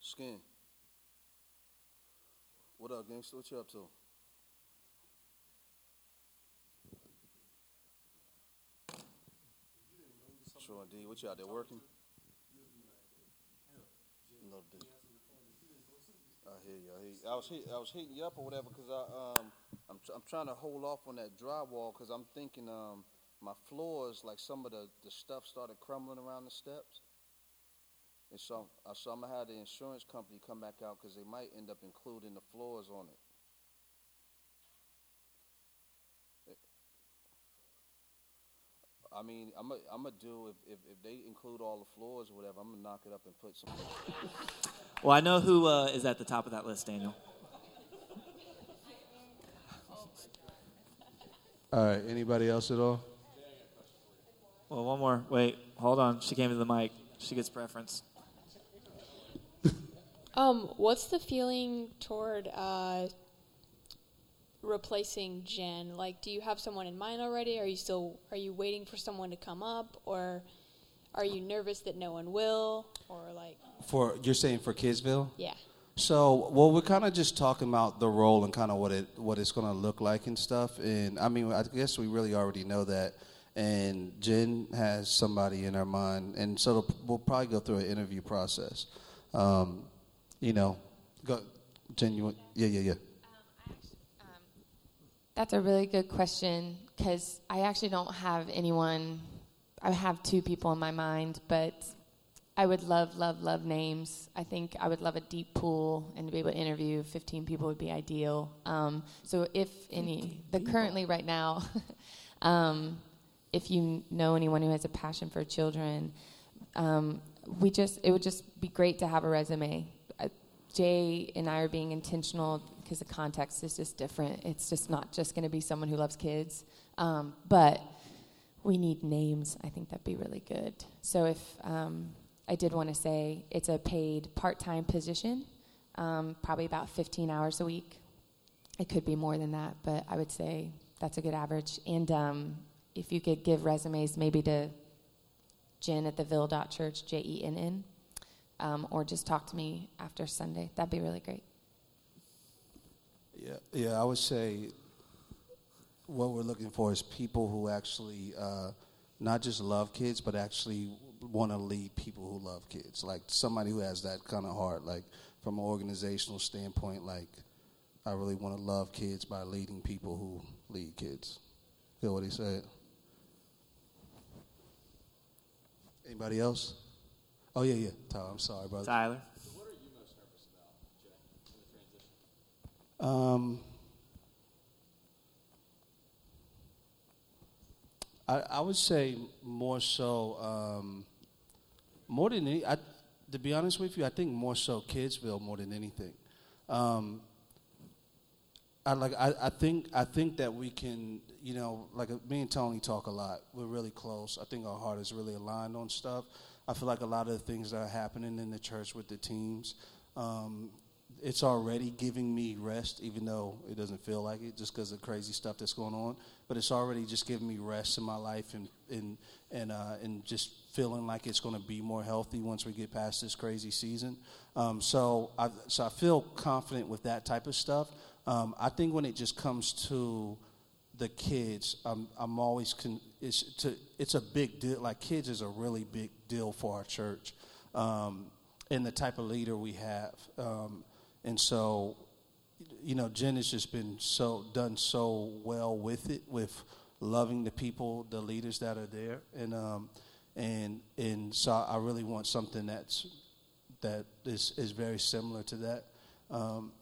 Skin. What up, gangster? What you up to? Sure, D. What you out there working? No. I hear you. I, hear you. I was hit, I was hitting you up or whatever because I um I'm tr- I'm trying to hold off on that drywall because I'm thinking um my floors like some of the the stuff started crumbling around the steps. And so, uh, so I'm gonna have the insurance company come back out because they might end up including the floors on it. I mean, I'm gonna I'm gonna do if, if if they include all the floors or whatever, I'm gonna knock it up and put some. Well, I know who uh, is at the top of that list, Daniel. All right. Anybody else at all? Well, one more. Wait, hold on. She came to the mic. She gets preference. Um, what's the feeling toward uh, replacing Jenn? Like, do you have someone in mind already? Are you still are you waiting for someone to come up, or are you nervous that no one will, or like, For you're saying for Kidsville? yeah? So, well, we're kind of just talking about the role and kind of what it what it's going to look like and stuff. And I mean, I guess we really already know that. And Jenn has somebody in her mind, and so we'll probably go through an interview process. Um, you know, go, Jenn. You want, yeah, yeah, yeah. That's a really good question because I actually don't have anyone. I have two people in my mind, but I would love, love, love names. I think I would love a deep pool and to be able to interview 15 people would be ideal. Um, so if any, the currently right now, um, if you know anyone who has a passion for children, um, we just it would just be great to have a resume. Uh, Jay and I are being intentional because the context is just different. It's just not just going to be someone who loves kids, um, but we need names. I think that'd be really good. So if um, I did want to say it's a paid part-time position, um, probably about 15 hours a week. It could be more than that, but I would say that's a good average. And um, if you could give resumes maybe to Jenn at the Ville.church, J E N N, um, or just talk to me after Sunday, that'd be really great. Yeah, yeah. I would say what we're looking for is people who actually uh, not just love kids, but actually want to lead people who love kids. Like somebody who has that kind of heart. Like from an organizational standpoint, like I really want to love kids by leading people who lead kids. Feel what he said? Anybody else? Oh yeah, yeah. Tyler, I'm sorry, brother. Tyler. Um, I, I would say more so, um, more than any, I, to be honest with you, I think more so Kidsville more than anything. Um, I like. I, I think. I think that we can. You know, like me and Tony talk a lot. We're really close. I think our heart is really aligned on stuff. I feel like a lot of the things that are happening in the church with the teams, um, it's already giving me rest, even though it doesn't feel like it, just because of crazy stuff that's going on. But it's already just giving me rest in my life and and and uh, and just feeling like it's going to be more healthy once we get past this crazy season. Um, so I so I feel confident with that type of stuff. Um, I think when it just comes to the kids, I'm I'm always con- it's to it's a big deal. Like kids is a really big deal for our church, um, and the type of leader we have. Um, and so, you know, Jenn has just been so done so well with it, with loving the people, the leaders that are there, and um, and and so I really want something that's that is is very similar to that. Um,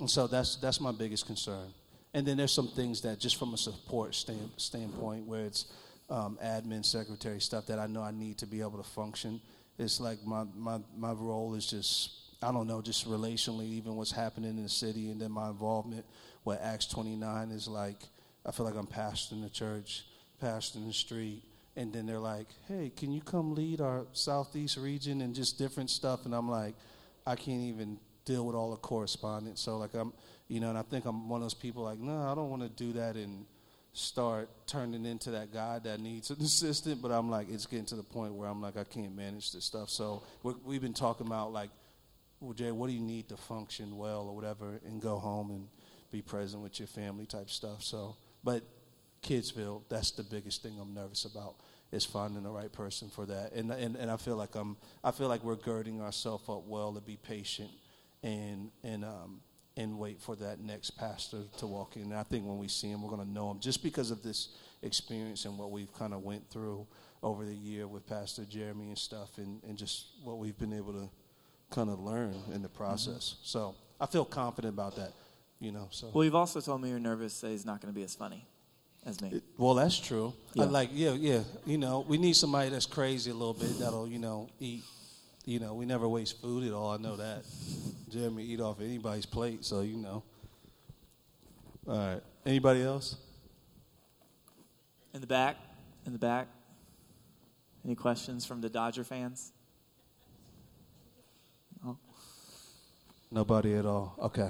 and so that's that's my biggest concern. And then there's some things that just from a support stand, standpoint, where it's um, admin, secretary stuff that I know I need to be able to function. It's like my my my role is just I don't know, just relationally, even what's happening in the city, and then my involvement with Acts 29 is like I feel like I'm pastoring the church, pastoring the street, and then they're like, "Hey, can you come lead our southeast region and just different stuff?" And I'm like, I can't even deal with all the correspondence. So like I'm, you know, and I think I'm one of those people like, no, I don't want to do that and start turning into that guy that needs an assistant. But I'm like, it's getting to the point where I'm like, I can't manage this stuff. So we have been talking about like, well, Jay, what do you need to function well or whatever, and go home and be present with your family type stuff. So, but Kidsville, that's the biggest thing I'm nervous about is finding the right person for that. And, and, and I feel like I'm, I feel like we're girding ourselves up well to be patient and, and, um, and wait for that next pastor to walk in. And I think when we see him, we're going to know him just because of this experience and what we've kind of went through over the year with Pastor Jeremy and stuff and, and just what we've been able to kind of learn in the process. Mm-hmm. So I feel confident about that, you know. So Well, you've also told me you're nervous that he's not going to be as funny as me. Well, that's true. Yeah. I like, yeah, yeah. You know, we need somebody that's crazy a little bit that'll, you know, eat. You know, we never waste food at all. I know that. Jeremy eat off anybody's plate, so you know. All right. Anybody else? In the back. In the back. Any questions from the Dodger fans? Nobody at all. Okay.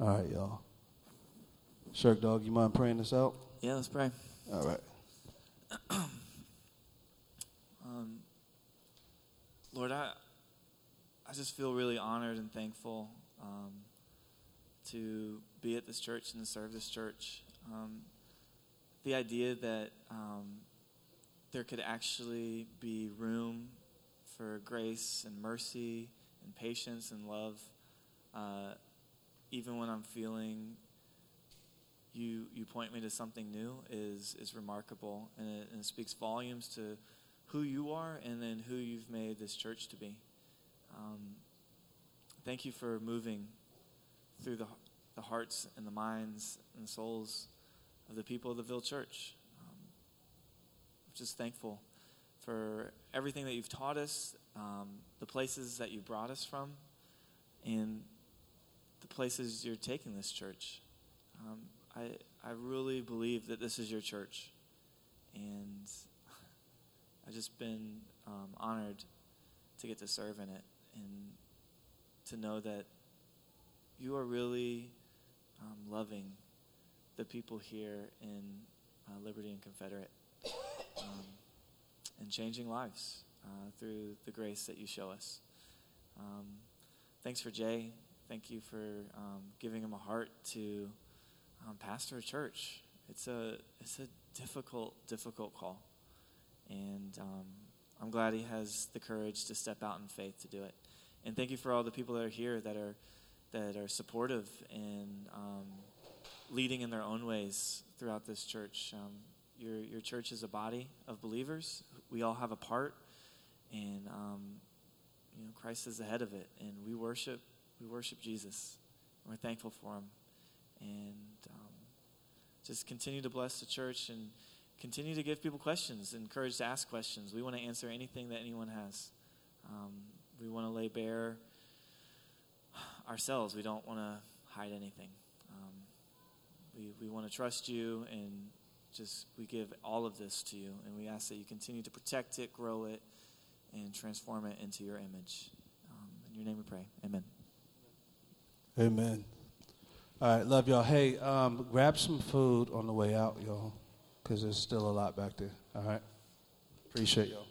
All right, y'all. Shirk Dog, you mind praying this out? Yeah, let's pray. All right. um, Lord, I I just feel really honored and thankful um, to be at this church and to serve this church. Um, the idea that um, there could actually be room for grace and mercy and patience and love, uh, even when I'm feeling you you point me to something new is is remarkable, and it, and it speaks volumes to who you are and then who you've made this church to be. Um, thank you for moving through the the hearts and the minds and souls of the people of the Ville Church. Um, just thankful for everything that you've taught us, um, the places that you brought us from, and the places you're taking this church. Um, I, I really believe that this is your church. And I've just been um, honored to get to serve in it and to know that you are really um, loving the people here in uh, Liberty and Confederate um, and changing lives uh, through the grace that you show us. Um, thanks for Jay. Thank you for um, giving him a heart to um, pastor a church. It's a it's a difficult difficult call, and um, I'm glad he has the courage to step out in faith to do it. And thank you for all the people that are here that are that are supportive and um, leading in their own ways throughout this church. Um, your your church is a body of believers. We all have a part, and um, you know Christ is the head of it, and we worship we worship Jesus. We're thankful for him and um, just continue to bless the church and continue to give people questions, encourage to ask questions. We want to answer anything that anyone has. Um, we want to lay bare ourselves. We don't want to hide anything. Um, we we want to trust you and just we give all of this to you, and we ask that you continue to protect it, grow it, and transform it into your image. Um, in your name we pray. Amen. Amen. All right, love y'all. Hey, um, grab some food on the way out, y'all, because there's still a lot back there. All right. Appreciate y'all.